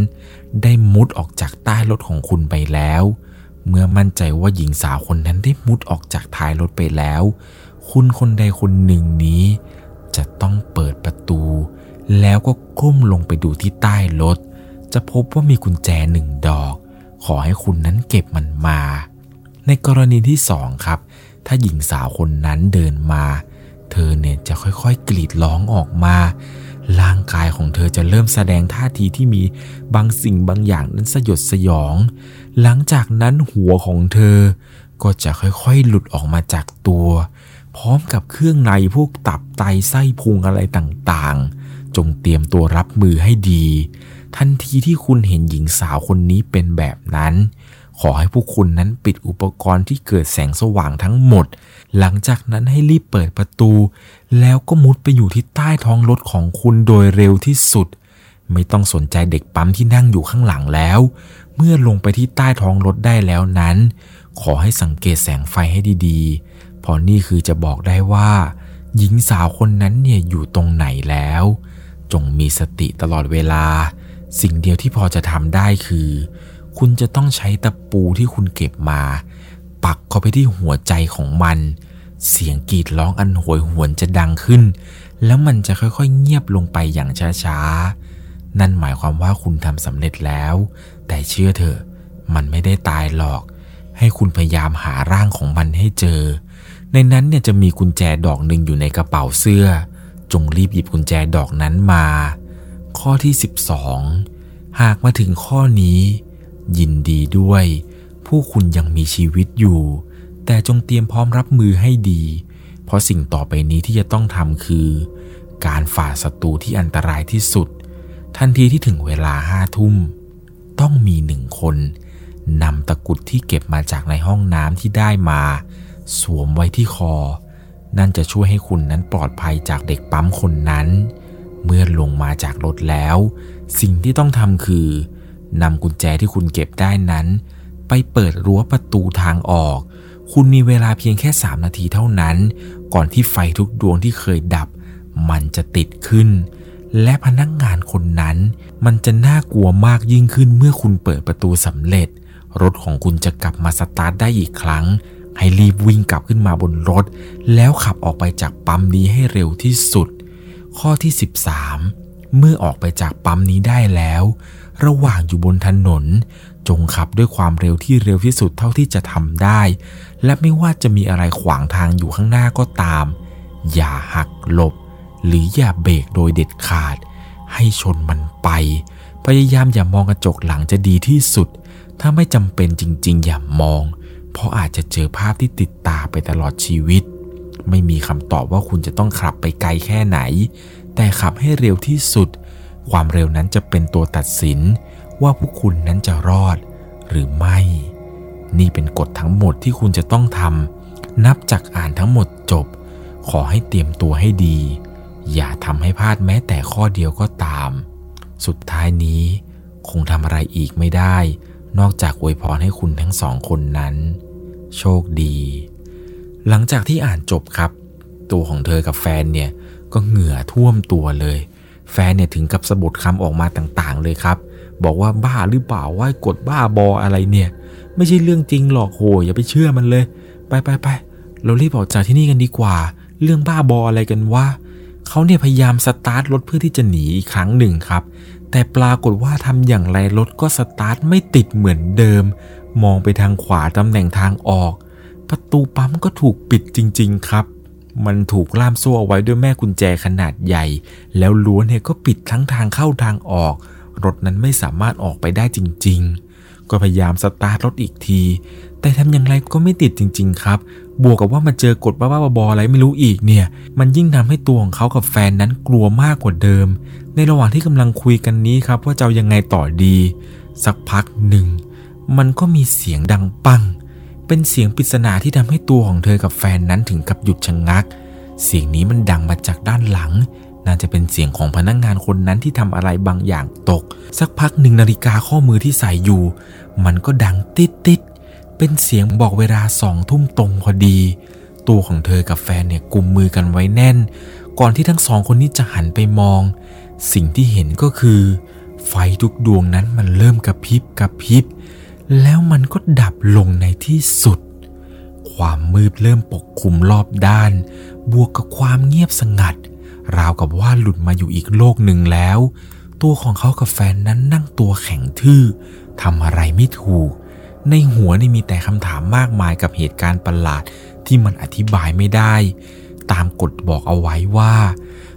ได้มุดออกจากใต้รถของคุณไปแล้วเเมื่อมั่นใจว่าหญิงสาวคนนั้นได้มุดออกจากท้ายรถไปแล้ว คุณคนใดคนหนึ่งนี้ จะต้องเปิดประตู แล้วก็ก้มลงไปดูที่ใต้รถ จะพบว่ามีกุญแจหนึ่งดอก ขอให้คุณนั้นเก็บมันมา ในกรณีที่สองครับ ถ้าหญิงสาวคนนั้นเดินมา เธอเนี่ยจะค่อยๆ กรีดร้องออกมาร่างกายของเธอจะเริ่มแสดงท่าทีที่มีบางสิ่งบางอย่างนั้นสยดสยอง หลังจากนั้นหัวของเธอ ก็จะค่อยๆหลุดออกมาจากตัว พร้อมกับเครื่องในพวกตับไตไส้พุงอะไรต่างๆ จงเตรียมตัวรับมือให้ดี ทันทีที่คุณเห็นหญิงสาวคนนี้เป็นแบบนั้น ขอให้พวกคุณนั้นปิดอุปกรณ์ที่เกิดแสงสว่างทั้งหมด หลังจากนั้นให้รีบเปิดประตู แล้วก็มุดไปอยู่ที่ใต้ท้องรถของคุณโดยเร็วที่สุดไม่ต้องสนใจเด็กปั๊มที่นั่งอยู่ข้างหลังแล้ว เมื่อลงไปที่ใต้ท้องรถได้แล้วนั้น ขอให้สังเกตแสงไฟให้ดีๆเพราะนี่คือจะบอกได้ว่า หญิงสาวคนนั้นเนี่ยอยู่ตรงไหนแล้ว จงมีสติตลอดเวลา สิ่งเดียวที่พอจะทำได้คือ คุณจะต้องใช้ตะปูที่คุณเก็บมา ปักเข้าไปที่หัวใจของมัน เสียงกรีดร้องอันโหยหวนจะดังขึ้น แล้วมันจะค่อยๆ เงียบลงไปอย่างช้าๆนั่นหมายความว่าคุณทำสำเร็จแล้ว แต่เชื่อเถอะ มันไม่ได้ตายหรอก ให้คุณพยายามหาร่างของมันให้เจอ ในนั้นเนี่ยจะมีกุญแจดอกหนึ่งอยู่ในกระเป๋าเสื้อ จงรีบหยิบกุญแจดอกนั้นมา ข้อที่ 12 หากมาถึงข้อนี้ ยินดีด้วย ผู้คุณยังมีชีวิตอยู่ แต่จงเตรียมพร้อมรับมือให้ดี เพราะสิ่งต่อไปนี้ที่จะต้องทำคือ การฝ่าศัตรูที่อันตรายที่สุด ทันทีที่ถึงเวลาห้าทุ่ม ต้องมีหนึ่งคนนำตะกุดที่เก็บมาจากในห้องน้ำที่ได้มา สวมไว้ที่คอ นั่นจะช่วยให้คุณนั้นปลอดภัยจากเด็กปั๊มคนนั้น เมื่อลงมาจากรถแล้ว สิ่งที่ต้องทำคือนำกุญแจที่คุณเก็บได้นั้น ไปเปิดรั้วประตูทางออก คุณมีเวลาเพียงแค่ 3 นาทีเท่านั้น ก่อนที่ไฟทุกดวงที่เคยดับ มันจะติดขึ้น และพนักงงานคนนั้น มันจะน่ากลัวมากยิ่งขึ้นเมื่อคุณเปิดประตูสำเร็จ รถของคุณจะกลับมาสตาร์ทได้อีกครั้ง ให้รีบวิ่งกลับขึ้นมาบนรถ แล้วขับออกไปจากปั๊มนี้ให้เร็วที่สุด ข้อที่ 13 เมื่อออกไปจากปั๊มนี้ได้แล้ว ระหว่างอยู่บนถนน จงขับด้วยความเร็วที่เร็วที่สุดเท่าที่จะทำได้ และไม่ว่าจะมีอะไรขวางทางอยู่ข้างหน้าก็ตาม อย่าหักหลบ หรืออย่าเบรกโดยเด็ดขาด ให้ชนมันไป พยายามอย่ามองกระจกหลังจะดีที่สุด ถ้าไม่จำเป็นจริง ๆ อย่ามอง เพราะอาจจะเจอภาพที่ติดตาไปตลอดชีวิต ไม่มีคำตอบว่าคุณจะต้องขับไปไกลแค่ไหน แต่ขับให้เร็วที่สุด ความเร็วนั้นจะเป็นตัวตัดสิน ว่าพวกคุณนั้นจะรอด หรือไม่ นี่เป็นกฎทั้งหมดที่คุณจะต้องทำนับจากอ่านทั้งหมดจบ ขอให้เตรียมตัวให้ดี อย่าทำให้พลาดแม้แต่ข้อเดียวก็ตาม สุดท้ายนี้คงทำอะไรอีกไม่ได้ นอกจากอวยพรให้คุณทั้งสองคนนั้น โชคดี หลังจากที่อ่านจบครับ ตัวของเธอกับแฟนเนี่ยก็เหงื่อท่วมตัวเลย แฟนเนี่ยถึงกับสะบดคำออกมาต่างๆ เลยครับ บอกว่าบ้าหรือเปล่าว่ากดบ้าบออะไรเนี่ย ไม่ใช่เรื่องจริงหรอกโหอย่าไปเชื่อมันเลย ไปไปไปเรารีบออกจากที่นี่กันดีกว่า เรื่องบ้าบออะไรกันว่า เขาเนี่ยพยายามสตาร์ทรถเพื่อที่จะหนีอีกครั้งหนึ่งครับ แต่ปรากฏว่าทำอย่างไรรถก็สตาร์ทไม่ติดเหมือนเดิม มองไปทางขวาตำแหน่งทางออก ประตูปั๊มก็ถูกปิดจริง ๆ ครับ มันถูกล่ามโซ่เอาไว้ด้วยแม่กุญแจขนาดใหญ่ แล้วล้วนเนี่ยก็ปิดทั้งทางเข้าทางออก รถนั้นไม่สามารถออกไปได้จริง ๆ ก็พยายามสตาร์ทรถอีกที แต่ทำอย่างไรก็ไม่ติดจริง ๆ ครับ บวกกับว่ามาเจอกฎบ้าๆบอๆอะไรไม่รู้อีกเนี่ย มันยิ่งทำให้ตัวของเขากับแฟนนั้นกลัวมากกว่าเดิม ในระหว่างที่กำลังคุยกันนี้ครับว่าจะยังไงต่อดี สักพักหนึ่ง มันก็มีเสียงดังปัง เป็นเสียงปริศนาที่ทำให้ตัวของเธอกับแฟนนั้นถึงกับหยุดชะงงัก เสียงนี้มันดังมาจากด้านหลัง น่าจะเป็นเสียงของพนักงงานคนนั้นที่ทำอะไรบางอย่างตก สักพักหนึ่งนาฬิกาข้อมือที่ใส่อยู่ มันก็ดังติดติดเป็นเสียงบอกเวลาสองทุ่มตรงพอดี ตัวของเธอกับแฟนเนี่ยกุมมือกันไว้แน่น ก่อนที่ทั้งสองคนนี้จะหันไปมอง สิ่งที่เห็นก็คือ ไฟทุกดวงนั้นมันเริ่มกระพริบกระพริบ แล้วมันก็ดับลงในที่สุด ความมืดเริ่มปกคลุมรอบด้าน บวกกับความเงียบสงัด ราวกับว่าหลุดมาอยู่อีกโลกหนึ่งแล้ว ตัวของเขากับแฟนนั้นนั่งตัวแข็งทื่อทำอะไรไม่ถูก ในหัวนี่มีแต่คำถามมากมายกับเหตุการณ์ประหลาดที่มันอธิบายไม่ได้ ตามกฎบอกเอาไว้ว่า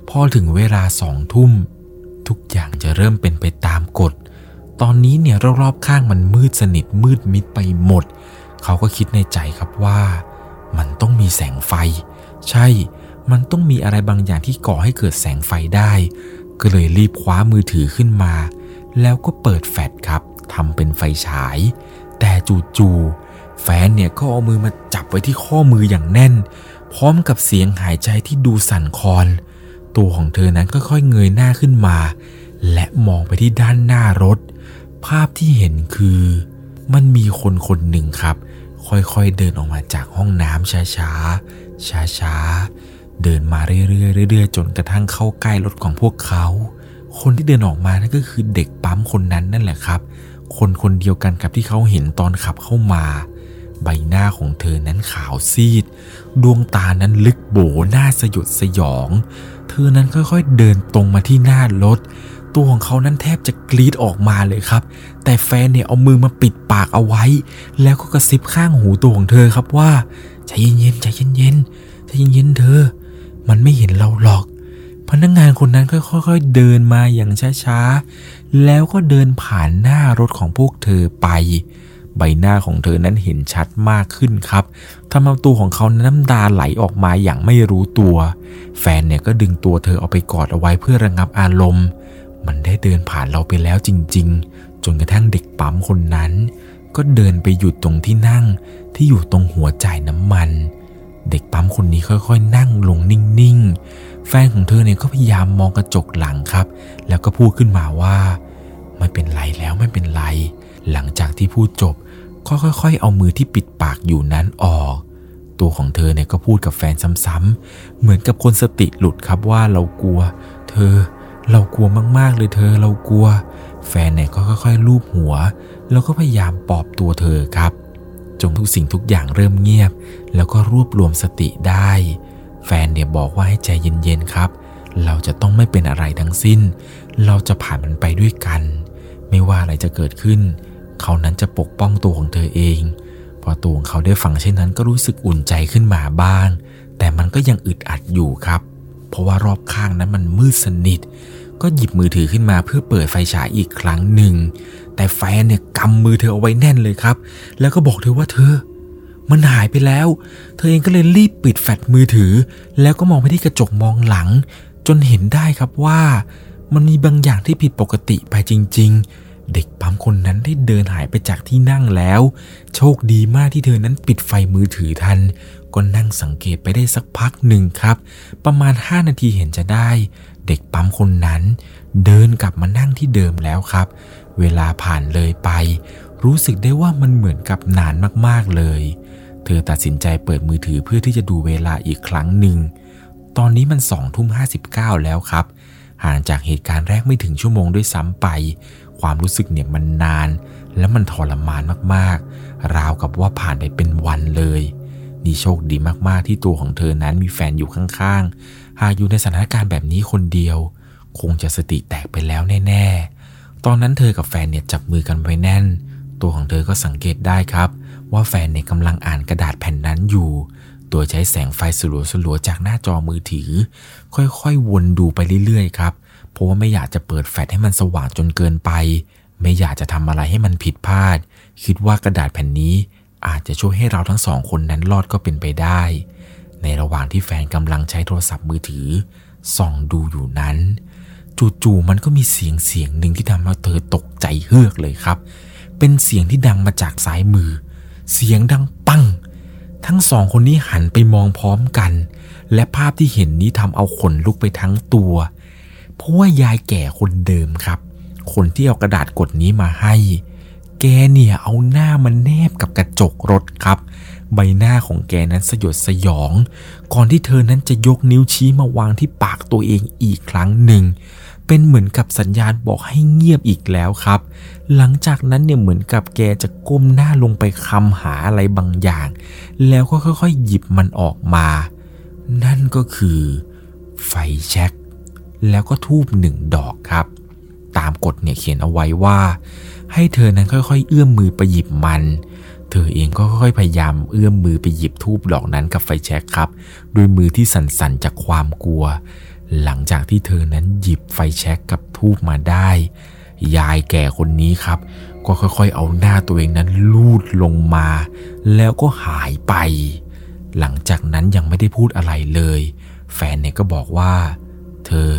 พอถึงเวลาสองทุ่ม ทุกอย่างจะเริ่มเป็นไปตามกฎ ตอนนี้เนี่ยรอบๆข้างมันมืดสนิทมืดมิดไปหมด เขาก็คิดในใจครับว่า มันต้องมีแสงไฟ ใช่ มันต้องมีอะไรบางอย่างที่ก่อให้เกิดแสงไฟได้ ก็เลยรีบคว้ามือถือขึ้นมา แล้วก็เปิดแฟลชครับทำเป็นไฟฉาย แต่จู่ๆแฟนเนี่ยก็เอามือมาจับไว้ที่ข้อมืออย่างแน่น พร้อมกับเสียงหายใจที่ดูสั่นคลอน ตัวของเธอนั้นก็ค่อยเงยหน้าขึ้นมา และมองไปที่ด้านหน้ารถ ภาพที่เห็นคือ มันมีคนคนหนึ่งครับ ค่อยๆเดินออกมาจากห้องน้ำช้าๆช้าๆ เดินมาเรื่อยๆเรื่อยๆจนกระทั่งเข้าใกล้รถของพวกเขา คนที่เดินออกมานั่นก็คือเด็กปั๊มคนนั้นนั่นแหละครับ คนคนเดียวกันกับที่เขาเห็นตอนขับเข้ามา ใบหน้าของเธอนั้นขาวซีด ดวงตานั้นลึกโบหน้าสยดสยอง เธอนั้นค่อยๆเดินตรงมาที่หน้ารถ ตัวของเขานั้นแทบจะกรีดออกมาเลยครับ แต่แฟนเนี่ยเอามือมาปิดปากเอาไว้ แล้วก็กระซิบข้างหูตัวของเธอครับว่าใจเย็นๆใจเย็นๆใจเย็นๆเธอ มันไม่เห็นเราหรอก พนักงงานคนนั้นค่อยๆเดินมาอย่างช้าๆ แล้วก็เดินผ่านหน้ารถของพวกเธอไป ใบหน้าของเธอนั้นเห็นชัดมากขึ้นครับทำเอาตัวของเขาน้ำตาไหลออกมาอย่างไม่รู้ตัว แฟนเนี่ยก็ดึงตัวเธอเอาไปกอดเอาไว้เพื่อระงับอารมณ์ มันได้เดินผ่านเราไปแล้วจริง ๆ จนกระทั่งเด็กปั๊มคนนั้น ก็เดินไปหยุดตรงที่นั่งที่อยู่ตรงหัวจ่ายน้ำมัน เด็กปั๊มคนนี้ค่อยๆ นั่งลงนิ่งๆ แฟนของเธอเนี่ยก็พยายามมองกระจกหลังครับ แล้วก็พูดขึ้นมาว่า ไม่เป็นไรแล้วไม่เป็นไร หลังจากที่พูดจบก็ค่อยๆ เอามือที่ปิดปากอยู่นั้นออก ตัวของเธอเนี่ยก็พูดกับแฟนซ้ำๆเหมือนกับคนสติหลุดครับว่าเรากลัว เธอ เรากลัวมากๆเลยเธอเรากลัว แฟนเนี่ยก็ค่อยๆลูบหัว แล้วก็พยายามปลอบตัวเธอครับ จนทุกสิ่งทุกอย่างเริ่มเงียบ แล้วก็รวบรวมสติได้ แฟนเนี่ยบอกว่าให้ใจเย็นๆครับ เราจะต้องไม่เป็นอะไรทั้งสิ้น เราจะผ่านมันไปด้วยกัน ไม่ว่าอะไรจะเกิดขึ้น เขานั้นจะปกป้องตัวของเธอเอง พอตัวของเขาได้ฟังเช่นนั้นก็รู้สึกอุ่นใจขึ้นมาบ้าง แต่มันก็ยังอึดอัดอยู่ครับ เพราะว่ารอบข้างนั้นมันมืดสนิท ก็หยิบมือถือขึ้นมาเพื่อเปิดไฟฉายอีกครั้งหนึ่ง แต่แฟนเนี่ยกำมือเธอเอาไว้แน่นเลยครับ แล้วก็บอกเธอว่าเธอ มันหายไปแล้ว เธอเองก็เลยรีบปิดแฟลชมือถือ แล้วก็มองไปที่กระจกมองหลัง จนเห็นได้ครับว่า มันมีบางอย่างที่ผิดปกติไปจริง ๆ เด็กปั๊มคนนั้นได้เดินหายไปจากที่นั่งแล้ว โชคดีมากที่เธอนั้นปิดไฟมือถือทันก็นั่งสังเกตไปได้สักพักหนึ่งครับ ประมาณ 5 นาทีเห็นจะได้ เด็กปั๊มคนนั้น เดินกลับมานั่งที่เดิมแล้วครับ เวลาผ่านเลยไป รู้สึกได้ว่ามันเหมือนกับนานมากๆเลย เธอตัดสินใจเปิดมือถือเพื่อที่จะดูเวลาอีกครั้งหนึ่ง ตอนนี้มันสองทุ่มห้าสิบเก้าแล้วครับ ห่างจากเหตุการณ์แรกไม่ถึงชั่วโมงด้วยซ้ำไป ความรู้สึกเนี่ยมันนาน และมันทรมานมากๆ ราวกับว่าผ่านไปเป็นวันเลยนี่โชคดีมากๆที่ตัวของเธอนั้นมีแฟนอยู่ข้างๆ หากอยู่ในสถานการณ์แบบนี้คนเดียว คงจะสติแตกไปแล้วแน่ๆ ตอนนั้นเธอกับแฟนเนี่ยจับมือกันไว้แน่น ตัวของเธอก็สังเกตได้ครับ ว่าแฟนเนี่ยกำลังอ่านกระดาษแผ่นนั้นอยู่โดยใช้แสงไฟสลัวๆจากหน้าจอมือถือ ค่อยๆวนดูไปเรื่อยๆครับ เพราะว่าไม่อยากจะเปิดแฟลชให้มันสว่างจนเกินไป ไม่อยากจะทำอะไรให้มันผิดพลาด คิดว่ากระดาษแผ่นนี้อาจจะช่วยให้เราทั้งสองคนนั้นรอดก็เป็นไปได้ ในระหว่างที่แฟนกำลังใช้โทรศัพท์มือถือ ส่องดูอยู่นั้น จู่ๆมันก็มีเสียงเสียงหนึ่งที่ทำให้เธอตกใจเฮือกเลยครับ เป็นเสียงที่ดังมาจากซ้ายมือ เสียงดังปัง ทั้งสองคนนี้หันไปมองพร้อมกัน และภาพที่เห็นนี้ทำเอาขนลุกไปทั้งตัว เพราะว่ายายแก่คนเดิมครับ คนที่เอากระดาษกดนี้มาให้ แกเนี่ยเอาหน้ามันแนบกับกระจกรถครับ ใบหน้าของแกนั้นสยดสยอง ก่อนที่เธอนั้นจะยกนิ้วชี้มาวางที่ปากตัวเองอีกครั้งหนึ่ง เป็นเหมือนกับสัญญาณบอกให้เงียบอีกแล้วครับ หลังจากนั้นเนี่ยเหมือนกับแกจะก้มหน้าลงไปคำหาอะไรบางอย่าง แล้วก็ค่อยๆ หยิบมันออกมา นั่นก็คือ ไฟแช็กแล้วก็ทูบหนึ่งดอกครับ ตามกฎเนี่ยเขียนเอาไว้ว่า ให้เธอนั้นค่อยๆ เอื้อมมือไปหยิบมัน ธอเองก็ค่อยๆพยายามเอื้อมมือไปหยิบทูบดอกนั้นกับไฟแช็กครับ ด้วยมือที่สั่นๆจากความกลัว หลังจากที่เธอนั้นหยิบไฟแช็กกับทูบมาได้ ยายแก่คนนี้ครับ ก็ค่อยๆ เอาหน้าตัวเองนั้นลูดลงมา แล้วก็หายไป หลังจากนั้นยังไม่ได้พูดอะไรเลย แฟนเนี่ยก็บอกว่า เธอ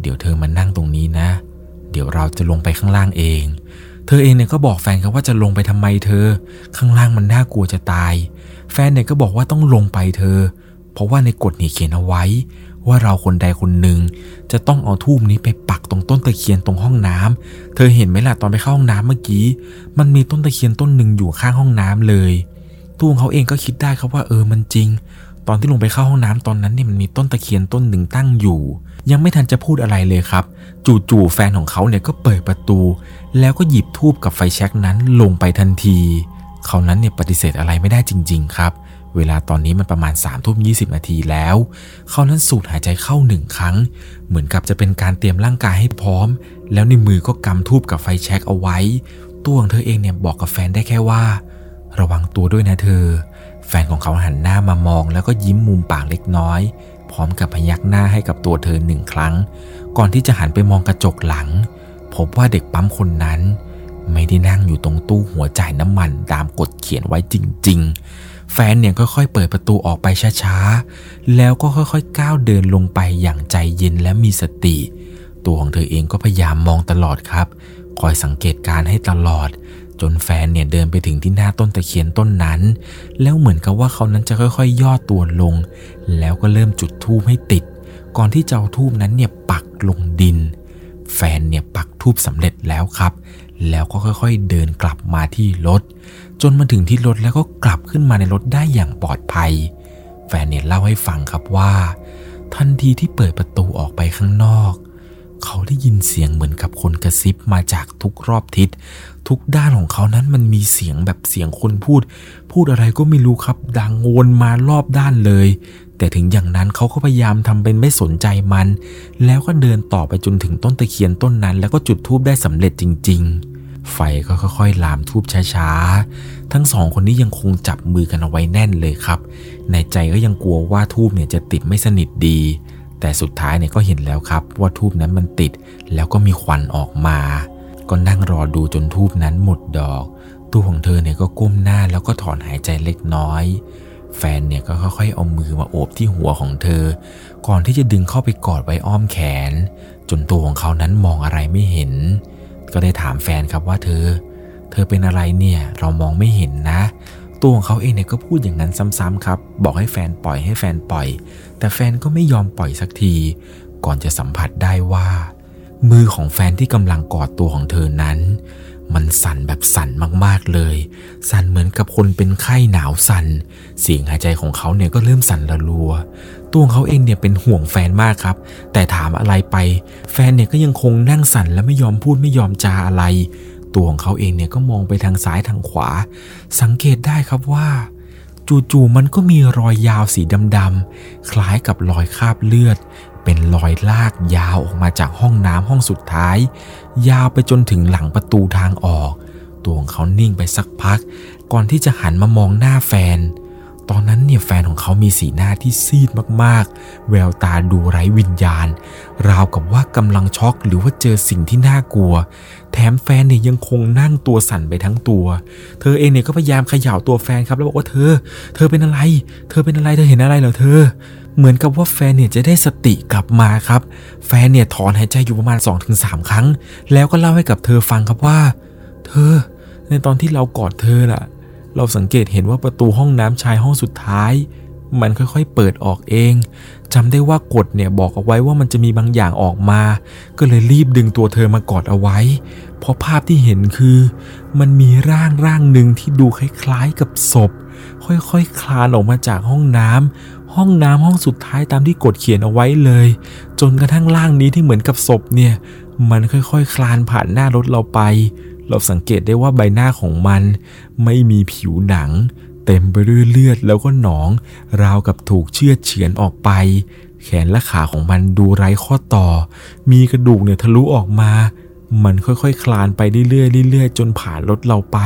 เดี๋ยวเธอมานั่งตรงนี้นะ เดี๋ยวเราจะลงไปข้างล่างเอง เธอเองเนี่ยก็บอกแฟนครับว่าจะลงไปทำไมเธอ ข้างล่างมันน่ากลัวจะตาย แฟนเนี่ยก็บอกว่าต้องลงไปเธอ เพราะว่าในกฎนี่เขียนเอาไว้ ว่าเราคนใดคนหนึ่งจะต้องเอาทูบนี้ไปปักตรงต้นตะเคียนตรงห้องน้ำเธอเห็นไหมล่ะตอนไปเข้าห้องน้ำเมื่อกี้ มันมีต้นตะเคียนต้นหนึ่งอยู่ข้างห้องน้ำเลยตัวเขาเองก็คิดได้ครับว่าเออมันจริง ตอนที่ลงไปเข้าห้องน้ำตอนนั้นเนี่ยมันมีต้นตะเคียนต้นหนึ่งตั้งอยู่ ยังไม่ทันจะพูดอะไรเลยครับ จู่ๆแฟนของเขาเนี่ยก็เปิดประตู แล้วก็หยิบทูบกับไฟแช็กนั้นลงไปทันที เขานั้นเนี่ยปฏิเสธอะไรไม่ได้จริง ๆ ครับ เวลาตอนนี้มันประมาณ3ามทุ่มยีนาทีแล้ว เขานั้นสูดหายใจเข้าหนึ่งครั้ง เหมือนกับจะเป็นการเตรียมร่างกายให้พร้อม แล้วในมือก็กำทูบกับไฟแช็กเอาไว้ ตัวของเธอเองเนี่ยบอกกับแฟนได้แค่ว่า ระวังตัวด้วยนะเธอ แฟนของเขาหันหน้ามามองแล้วก็ยิ้มมุมปากเล็กน้อย พร้อมกับพยักหน้าให้กับตัวเธอหนึ่งครั้ง ก่อนที่จะหันไปมองกระจกหลัง พบว่าเด็กปั๊มคนนั้น ไม่ได้นั่งอยู่ตรงตู้หัวจ่ายน้ำมันตามกฎเขียนไว้จริง ๆ แฟนเนี่ยค่อยๆเปิดประตูออกไปช้าๆ แล้วก็ค่อยๆก้าวเดินลงไปอย่างใจเย็นและมีสติ ตัวของเธอเองก็พยายามมองตลอดครับ คอยสังเกตการให้ตลอด จนแฟนเนี่ยเดินไปถึงที่หน้าต้นตะเคียนต้นนั้น แล้วเหมือนกับว่าเขานั้นจะค่อยๆย่อตัวลง แล้วก็เริ่มจุดทูบให้ติด ก่อนที่จะเอาทูบนั้นเนี่ยปักลงดิน แฟนเนี่ยปักทูบสำเร็จแล้วครับ แล้วก็ค่อยๆเดินกลับมาที่รถ จนมาถึงที่รถแล้วก็กลับขึ้นมาในรถได้อย่างปลอดภัย แฟนเนี่ยเล่าให้ฟังครับว่า ทันทีที่เปิดประตูออกไปข้างนอกเขาได้ยินเสียงเหมือนกับคนกระซิบมาจากทุกรอบทิศ ทุกด้านของเขานั้นมันมีเสียงแบบเสียงคนพูด พูดอะไรก็ไม่รู้ครับ ดังวนมารอบด้านเลย แต่ถึงอย่างนั้นเขาก็พยายามทำเป็นไม่สนใจมัน แล้วก็เดินต่อไปจนถึงต้นตะเคียนต้นนั้น แล้วก็จุดทูบได้สำเร็จจริง ๆไฟก็ค่อยๆ ลามทูบช้าๆ ทั้งสองคนนี้ยังคงจับมือกันเอาไว้แน่นเลยครับ ในใจก็ยังกลัวว่าทูบเนี่ยจะติดไม่สนิทดี แต่สุดท้ายเนี่ยก็เห็นแล้วครับว่าทูบนั้นมันติด แล้วก็มีควันออกมา ก็นั่งรอดูจนทูบนั้นหมดดอก ตัวของเธอเนี่ยก็ก้มหน้าแล้วก็ถอนหายใจเล็กน้อย แฟนเนี่ยก็ค่อยๆเอามือมาโอบที่หัวของเธอ ก่อนที่จะดึงเข้าไปกอดไว้อ้อมแขน จนตัวของเขานั้นมองอะไรไม่เห็น ก็ได้ถามแฟนครับว่าเธอ เธอเป็นอะไรเนี่ยเรามองไม่เห็นนะตัวของเขาเองเนี่ยก็พูดอย่างนั้นซ้ำๆครับ บอกให้แฟนปล่อยให้แฟนปล่อย แต่แฟนก็ไม่ยอมปล่อยสักที ก่อนจะสัมผัสได้ว่า มือของแฟนที่กำลังกอดตัวของเธอนั้น มันสั่นแบบสั่นมากๆเลย สั่นเหมือนกับคนเป็นไข้หนาวสั่น เสียงหายใจของเขาเนี่ยก็เริ่มสั่นระรัว ตัวของเขาเองเนี่ยเป็นห่วงแฟนมากครับ แต่ถามอะไรไป แฟนเนี่ยก็ยังคงนั่งสั่นและไม่ยอมพูดไม่ยอมจาอะไร ตัวของเขาเองเนี่ยก็มองไปทางซ้ายทางขวา สังเกตได้ครับว่าจู่ๆมันก็มีรอยยาวสีดำๆคล้ายกับรอยคราบเลือด เป็นรอยลากยาวออกมาจากห้องน้ำห้องสุดท้าย ยาวไปจนถึงหลังประตูทางออก ตัวของเขานิ่งไปสักพัก ก่อนที่จะหันมามองหน้าแฟน ตอนนั้นเนี่ยแฟนของเขามีสีหน้าที่ซีดมากๆ แววตาดูไร้วิญญาณ ราวกับว่ากำลังช็อกหรือว่าเจอสิ่งที่น่ากลัว แถมแฟนเนี่ยยังคงนั่งตัวสั่นไปทั้งตัว เธอเองเนี่ยก็พยายามเขย่าตัวแฟนครับแล้วบอกว่าเธอ เธอเป็นอะไร เธอเป็นอะไรเธอเห็นอะไรเหรอเธอ เหมือนกับว่าแฟนเนี่ยจะได้สติกลับมาครับ แฟนเนี่ยถอนหายใจอยู่ประมาณ 2-3 ครั้ง แล้วก็เล่าให้กับเธอฟังครับว่า เธอ ในตอนที่เรากอดเธอล่ะ เราสังเกตเห็นว่าประตูห้องน้ำชายห้องสุดท้าย มันค่อยๆ เปิดออกเองจำได้ว่ากฎเนี่ยบอกเอาไว้ว่ามันจะมีบางอย่างออกมา ก็เลยรีบดึงตัวเธอมากอดเอาไว้ เพราะภาพที่เห็นคือ มันมีร่างร่างหนึ่งที่ดูคล้ายๆกับศพ ค่อยๆคคลานออกมาจากห้องน้ำห้องน้ำห้องสุดท้ายตามที่กฎเขียนเอาไว้เลย จนกระทั่งร่างนี้ที่เหมือนกับศพเนี่ย มันค่อยๆคคลานผ่านหน้ารถเราไป เราสังเกตได้ว่าใบหน้าของมัน ไม่มีผิวหนัง เต็มไปด้วยเลือดแล้วก็หนอง ราวกับถูกเชือดเฉือนออกไป แขนและขาของมันดูไร้ข้อต่อ มีกระดูกเนี่ยทะลุออกมา มันค่อยๆคคลานไปเรื่อยๆเรื่อยๆ จนผ่านรถเราไป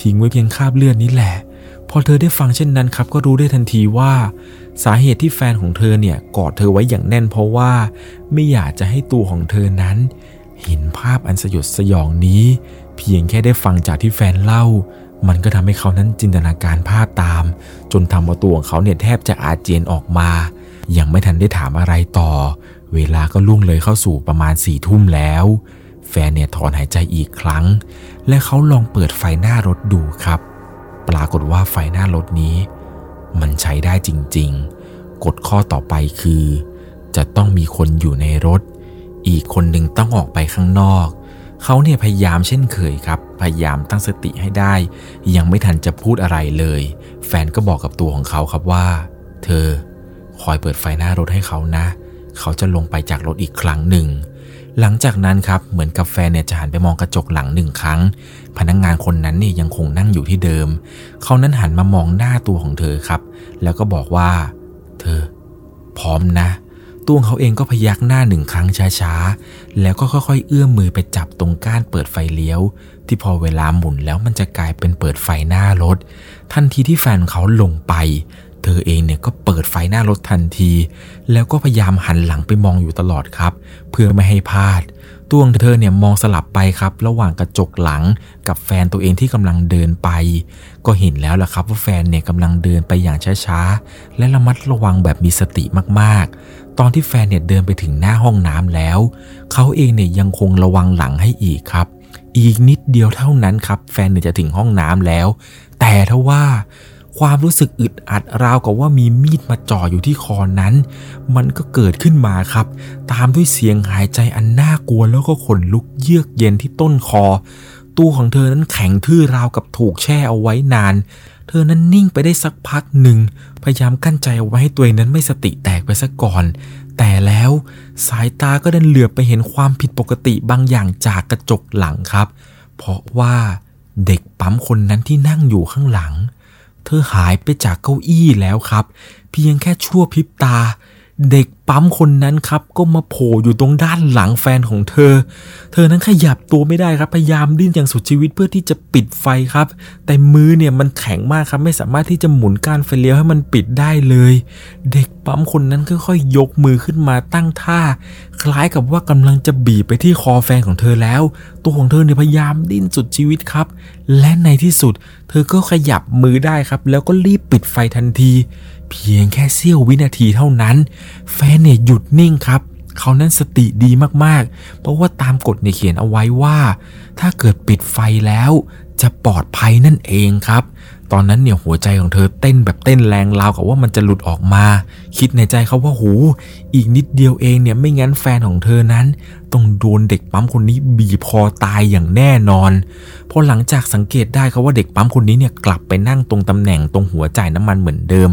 ทิ้งไว้เพียงคราบเลือดนี้แหละ พอเธอได้ฟังเช่นนั้นครับ ก็รู้ได้ทันทีว่า สาเหตุที่แฟนของเธอเนี่ยกอดเธอไว้อย่างแน่นเพราะว่า ไม่อยากจะให้ตัวของเธอนั้น เห็นภาพอันสยดสยองนี้ เพียงแค่ได้ฟังจากที่แฟนเล่า มันก็ทำให้เขานั้นจินตนาการภาพตาม จนทำเอาตัวของเขาเนี่ยแทบจะอาเจียนออกมา ยังไม่ทันได้ถามอะไรต่อ เวลาก็ล่วงเลยเข้าสู่ประมาณสี่ทุ่มแล้ว แฟนเนี่ยถอนหายใจอีกครั้ง และเขาลองเปิดไฟหน้ารถดูครับ ปรากฏว่าไฟหน้ารถนี้ มันใช้ได้จริง ๆ กฎข้อต่อไปคือ จะต้องมีคนอยู่ในรถ อีกคนหนึ่งต้องออกไปข้างนอก เขาเนี่ยพยายามเช่นเคยครับ พยายามตั้งสติให้ได้ ยังไม่ทันจะพูดอะไรเลย แฟนก็บอกกับตัวของเขาครับว่า เธอคอยเปิดไฟหน้ารถให้เขานะ เขาจะลงไปจากรถอีกครั้งหนึ่ง หลังจากนั้นครับเหมือนกับแฟนเนี่ยจะหันไปมองกระจกหลังหนึ่งครั้ง พนักงงานคนนั้นเนี่ยยังคงนั่งอยู่ที่เดิม เขานั้นหันมามองหน้าตัวของเธอครับ แล้วก็บอกว่า เธอ พร้อมนะ ตัวเขาเองก็พยักหน้าหนึ่งครั้งช้าๆ แล้วก็ค่อยๆ เอื้อมมือไปจับตรงก้านเปิดไฟเลี้ยว ที่พอเวลาหมุนแล้วมันจะกลายเป็นเปิดไฟหน้ารถ ทันทีที่แฟนเขาลงไป เธอเองเนี่ยก็เปิดไฟหน้ารถทันที แล้วก็พยายามหันหลังไปมองอยู่ตลอดครับ เพื่อไม่ให้พลาด ตัวของเธอเนี่ยมองสลับไปครับ ระหว่างกระจกหลังกับแฟนตัวเองที่กำลังเดินไป ก็เห็นแล้วล่ะครับว่าแฟนเนี่ยกำลังเดินไปอย่างช้าๆ และระมัดระวังแบบมีสติมากๆ ตอนที่แฟนเนี่ยเดินไปถึงหน้าห้องน้ำแล้ว เขาเองเนี่ยยังคงระวังหลังให้อีกครับ อีกนิดเดียวเท่านั้นครับ แฟนเนี่ยจะถึงห้องน้ำแล้ว แต่ถ้าว่า ความรู้สึกอึดอัดราวกับว่ามีมีดมาจ่ออยู่ที่คอนั้น มันก็เกิดขึ้นมาครับ ตามด้วยเสียงหายใจอันน่ากลัวแล้วก็ขนลุกเยือกเย็นที่ต้นคอ ตัวของเธอนั้นแข็งทื่อราวกับถูกแช่เอาไว้นาน เธอนั้นนิ่งไปได้สักพักหนึ่ง พยายามกั้นใจเอาไว้ให้ตัวเองนั้นไม่สติแตกไปซะก่อน แต่แล้วสายตาก็ดันเหลือบไปเห็นความผิดปกติบางอย่างจากกระจกหลังครับ เพราะว่าเด็กปั๊มคนนั้นที่นั่งอยู่ข้างหลัง เธอหายไปจากเก้าอี้แล้วครับ เพียงแค่ชั่วพริบตา เด็กปั๊มคนนั้นครับก็มาโผล่อยู่ตรงด้านหลังแฟนของเธอ เธอนั้นขยับตัวไม่ได้ครับพยายามดิ้นอย่างสุดชีวิตเพื่อที่จะปิดไฟครับ แต่มือเนี่ยมันแข็งมากครับไม่สามารถที่จะหมุนก้านไฟเลี้ยวให้มันปิดได้เลย เด็กปั๊มคนนั้นค่อยๆยกมือขึ้นมาตั้งท่า คล้ายกับว่ากำลังจะบีบไปที่คอแฟนของเธอแล้ว ตัวของเธอเนี่ยพยายามดิ้นสุดชีวิตครับ และในที่สุด เธอก็ขยับมือได้ครับ แล้วก็รีบปิดไฟทันที เพียงแค่เสี้ยววินาทีเท่านั้นแฟนเนี่ยหยุดนิ่งครับ เขานั้นสติดีมากๆ เพราะว่าตามกฎเนี่ยเขียนเอาไว้ว่า ถ้าเกิดปิดไฟแล้วจะปลอดภัยนั่นเองครับ ตอนนั้นเนี่ยหัวใจของเธอเต้นแบบเต้นแรงราวกับว่ามันจะหลุดออกมา คิดในใจเขาว่าหู อีกนิดเดียวเองเนี่ยไม่งั้นแฟนของเธอนั้น ต้องโดนเด็กปั๊มคนนี้บีบคอตายอย่างแน่นอน พอหลังจากสังเกตได้ครับว่าเด็กปั๊มคนนี้เนี่ยกลับไปนั่งตรงตำแหน่งตรงหัวจ่ายน้ำมันเหมือนเดิม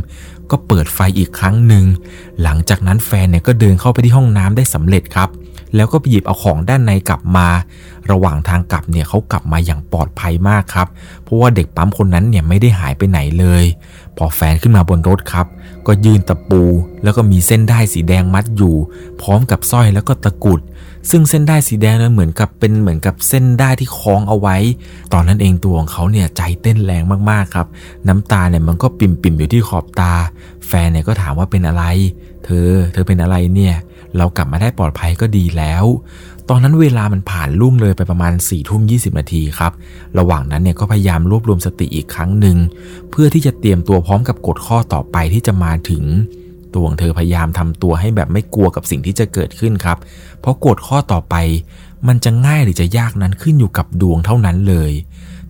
ก็เปิดไฟอีกครั้งหนึ่ง หลังจากนั้นแฟนเนี่ยก็เดินเข้าไปที่ห้องน้ำได้สำเร็จครับ แล้วก็ไปหยิบเอาของด้านในกลับมา ระหว่างทางกลับเนี่ยเขากลับมาอย่างปลอดภัยมากครับ เพราะว่าเด็กปั๊มคนนั้นเนี่ยไม่ได้หายไปไหนเลย พอแฟนขึ้นมาบนรถครับก็ยืนตะปู แล้วก็มีเส้นได้สีแดงมัดอยู่ พร้อมกับสร้อยแล้วก็ตะกุด ซึ่งเส้นได้สีแดงนั้นเหมือนกับเป็นเหมือนกับเส้นได้ที่คล้องเอาไว้ ตอนนั้นเองตัวของเขาเนี่ยใจเต้นแรงมากๆครับ น้ำตาเนี่ยมันก็ปิ่มๆอยู่ที่ขอบตา แฟนเนี่ยก็ถามว่าเป็นอะไร เธอ เธอเป็นอะไรเนี่ย เรากลับมาได้ปลอดภัยก็ดีแล้ว ตอนนั้นเวลามันผ่านล่วงเลยไปประมาณ4ี่ทุ่มยีนาทีครับ ระหว่างนั้นเนี่ยก็พยายามรวบรวมสติอีกครั้งหนึ่งเพื่อที่จะเตรียมตัวพร้อมกับกฎข้อต่อไปที่จะมาถึง ตัวของเธอพยายามทำตัวให้แบบไม่กลัวกับสิ่งที่จะเกิดขึ้นครับ เพราะกฎข้อต่อไป มันจะง่ายหรือจะยากนั้นขึ้นอยู่กับดวงเท่านั้นเลย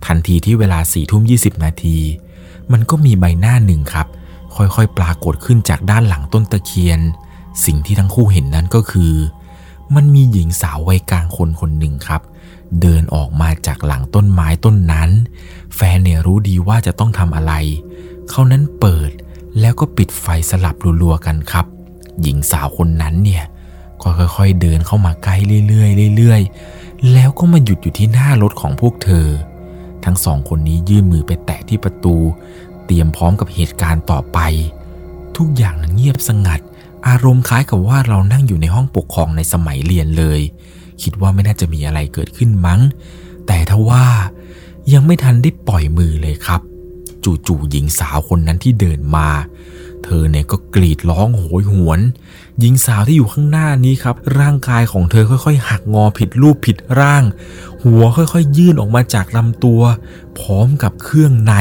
ทันทีที่เวลา4ี่ทุ่มยีนาที มันก็มีใบหน้าหนึ่งครับ ค่อยๆ ปรากฏขึ้นจากด้านหลังต้นตะเคียน สิ่งที่ทั้งคู่เห็นนั้นก็คือ มันมีหญิงสาววัยกลางคนคนหนึ่งครับ เดินออกมาจากหลังต้นไม้ต้นนั้น แฟนเนี่ยรู้ดีว่าจะต้องทำอะไร เขานั้นเปิด แล้วก็ปิดไฟสลับรัวๆกันครับ หญิงสาวคนนั้นเนี่ยก็ค่อยๆเดินเข้ามาใกล้เรื่อยๆเรื่อยๆ แล้วก็มาหยุดอยู่ที่หน้ารถของพวกเธอ ทั้งสองคนนี้ยื่นมือไปแตะที่ประตู เตรียมพร้อมกับเหตุการณ์ต่อไป ทุกอย่างนั้นเงียบสงัด อารมณ์คล้ายกับว่าเรานั่งอยู่ในห้องปกครองในสมัยเรียนเลย คิดว่าไม่น่าจะมีอะไรเกิดขึ้นมั้ง แต่ทว่ายังไม่ทันได้ปล่อยมือเลยครับ จู่ๆหญิงสาวคนนั้นที่เดินมา เธอเนี่ยก็กรีดร้องโหยหวน หญิงสาวที่อยู่ข้างหน้านี้ครับ ร่างกายของเธอค่อยๆ หักงอผิดรูปผิดร่าง หัวค่อยๆ ยื่นออกมาจากลำตัว พร้อมกับเครื่องใน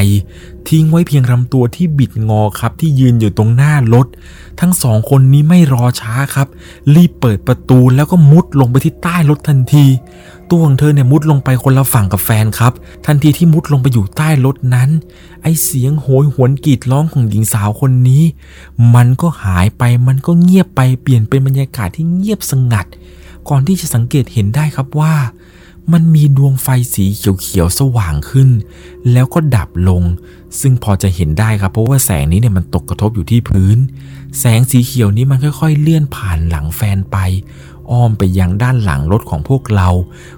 ทิ้งไว้เพียงลำตัวที่บิดงอครับที่ยืนอยู่ตรงหน้ารถ ทั้งสองคนนี้ไม่รอช้าครับ รีบเปิดประตูแล้วก็มุดลงไปที่ใต้รถทันที ตัวของเธอเนี่ยมุดลงไปคนละฝั่งกับแฟนครับ ทันทีที่มุดลงไปอยู่ใต้รถนั้น ไอเสียงโหยหวนกรีดร้องของหญิงสาวคนนี้ มันก็หายไปมันก็เงียบไปเปลี่ยนเป็นบรรยากาศที่เงียบสงัด ก่อนที่จะสังเกตเห็นได้ครับว่า มันมีดวงไฟสีเขียวๆสว่างขึ้น แล้วก็ดับลง ซึ่งพอจะเห็นได้ครับเพราะว่าแสงนี้เนี่ยมันตกกระทบอยู่ที่พื้น แสงสีเขียวนี้มันค่อย ๆ เลื่อนผ่านหลังแฟนไป อ้อมไปยังด้านหลังรถของพวกเรา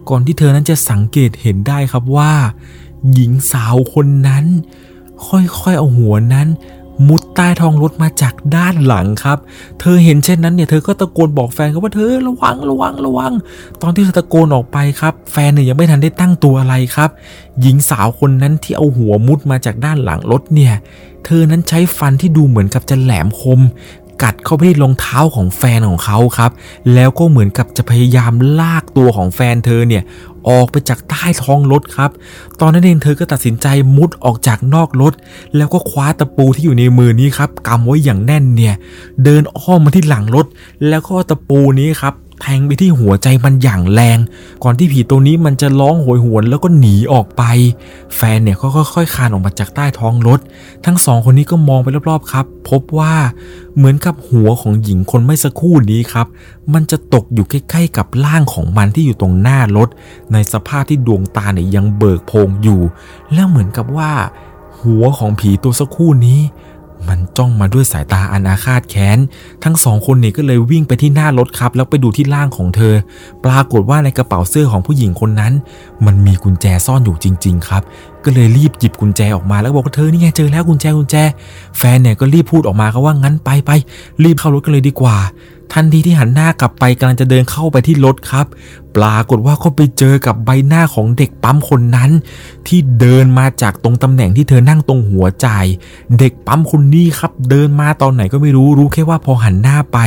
ก่อนที่เธอนั้นจะสังเกตเห็นได้ครับว่า หญิงสาวคนนั้น ค่อยๆเอาหัวนั้น มุดใต้ท้องรถมาจากด้านหลังครับ เธอเห็นเช่นนั้นเนี่ยเธอก็ตะโกนบอกแฟนเขาว่าเธอระวังระวังระวัง ตอนที่เธอตะโกนออกไปครับ แฟนเนี่ยยังไม่ทันได้ตั้งตัวอะไรครับ หญิงสาวคนนั้นที่เอาหัวมุดมาจากด้านหลังรถเนี่ยเธอนั้นใช้ฟันที่ดูเหมือนกับจะแหลมคม กัดเข้าไปที่รองเท้าของแฟนของเขาครับ แล้วก็เหมือนกับจะพยายามลากตัวของแฟนเธอเนี่ยออกไปจากใต้ท้องรถครับ ตอนนั้นเองเธอก็ตัดสินใจมุดออกจากนอกรถ แล้วก็คว้าตะปูที่อยู่ในมือนี้ครับกำไว้อย่างแน่นเนี่ย เดินอ้อมมาที่หลังรถ แล้วก็ตะปูนี้ครับ แทงไปที่หัวใจมันอย่างแรง ก่อนที่ผีตัวนี้มันจะร้องโหยหวนแล้วก็หนีออกไป แฟนเนี่ยก็ค่อยๆคานออกมาจากใต้ท้องรถ ทั้งสองคนนี้ก็มองไปรอบๆครับ พบว่าเหมือนกับหัวของหญิงคนไม่สักครู่นี้ครับ มันจะตกอยู่ใกล้ๆกับร่างของมันที่อยู่ตรงหน้ารถ ในสภาพที่ดวงตาเนี่ยยังเบิกโพงอยู่ แล้วเหมือนกับว่า หัวของผีตัวสักครู่นี้ มันจ้องมาด้วยสายตาอันอาฆาตแค้น ทั้งสองคนนี่ก็เลยวิ่งไปที่หน้ารถครับ แล้วไปดูที่ร่างของเธอ ปรากฏว่าในกระเป๋าเสื้อของผู้หญิงคนนั้น มันมีกุญแจซ่อนอยู่จริง ๆ ครับ ก็เลยรีบหยิบกุญแจออกมาแล้วบอกว่าเธอนี่ไงเจอแล้วกุญแจกุญแจ แฟนเนี่ยก็รีบพูดออกมาครับว่างั้นไปไปรีบเข้ารถกันเลยดีกว่า ทันทีที่หันหน้ากลับไปกำลังจะเดินเข้าไปที่รถครับ ปรากฏว่าเขาไปเจอกับใบหน้าของเด็กปั๊มคนนั้น ที่เดินมาจากตรงตำแหน่งที่เธอนั่งตรงหัวใจ เด็กปั๊มคนนี้ครับ เดินมาตอนไหนก็ไม่รู้รู้แค่ว่าพอหันหน้าไป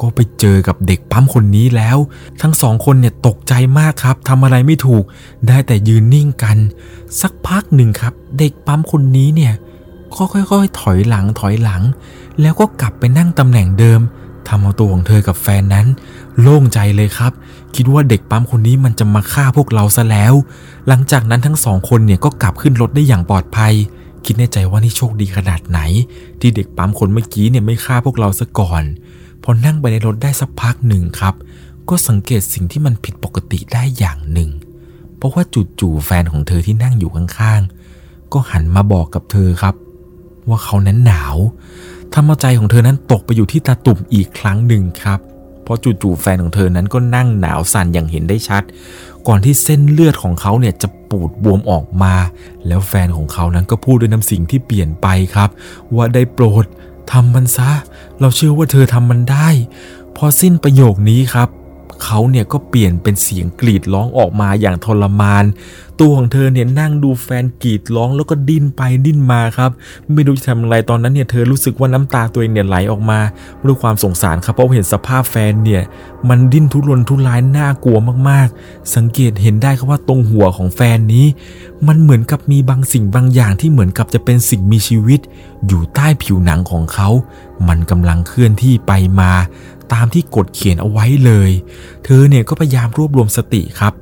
ก็ไปเจอกับเด็กปั๊มคนนี้แล้ว ทั้งสองคนเนี่ยตกใจมากครับทำอะไรไม่ถูก ได้แต่ยืนนิ่งกัน สักพักหนึ่งครับ เด็กปั๊มคนนี้เนี่ยก็ค่อยๆ ถอยหลังถอยหลัง แล้วก็กลับไปนั่งตำแหน่งเดิมทำเอาตัวของเธอกับแฟนนั้น โล่งใจเลยครับ คิดว่าเด็กปั๊มคนนี้มันจะมาฆ่าพวกเราซะแล้ว หลังจากนั้นทั้งสองคนเนี่ยก็กลับขึ้นรถได้อย่างปลอดภัย คิดในใจว่านี่โชคดีขนาดไหน ที่เด็กปั๊มคนเมื่อกี้เนี่ยไม่ฆ่าพวกเราซะก่อน พอนั่งไปในรถได้สักพักหนึ่งครับ ก็สังเกตสิ่งที่มันผิดปกติได้อย่างหนึ่ง เพราะว่าจู่ๆแฟนของเธอที่นั่งอยู่ข้างๆ ก็หันมาบอกกับเธอครับ ว่าเขานั้นหนาวทำเอาใจของเธอนั้นตกไปอยู่ที่ตาตุ่มอีกครั้งหนึ่งครับ เพราะจู่ๆแฟนของเธอนั้นก็นั่งหนาวสั่นอย่างเห็นได้ชัด ก่อนที่เส้นเลือดของเขาเนี่ยจะปูดบวมออกมา แล้วแฟนของเขานั้นก็พูดด้วยน้ำเสียงที่เปลี่ยนไปครับ ว่าได้โปรด ทำมันซะ เราเชื่อว่าเธอทำมันได้ พอสิ้นประโยคนี้ครับ เขาเนี่ยก็เปลี่ยนเป็นเสียงกรีดร้องออกมาอย่างทรมาน ตัวของเธอเนี่ยนั่งดูแฟนกรีดร้องแล้วก็ดิ้นไปดิ้นมาครับ ไม่รู้จะทำอะไรตอนนั้นเนี่ยเธอรู้สึกว่าน้ำตาตัวเองเนี่ยไหลออกมาด้วยความสงสารครับเพราะเห็นสภาพแฟนเนี่ยมันดิ้นทุรนทุรายน่ากลัวมากๆ สังเกตเห็นได้ครับว่าตรงหัวของแฟนนี้ มันเหมือนกับมีบางสิ่งบางอย่างที่เหมือนกับจะเป็นสิ่งมีชีวิต อยู่ใต้ผิวหนังของเขา มันกำลังเคลื่อนที่ไปมา ตามที่กดเขียนเอาไว้เลย เธอเนี่ยก็พยายามรวบรวมสติครับ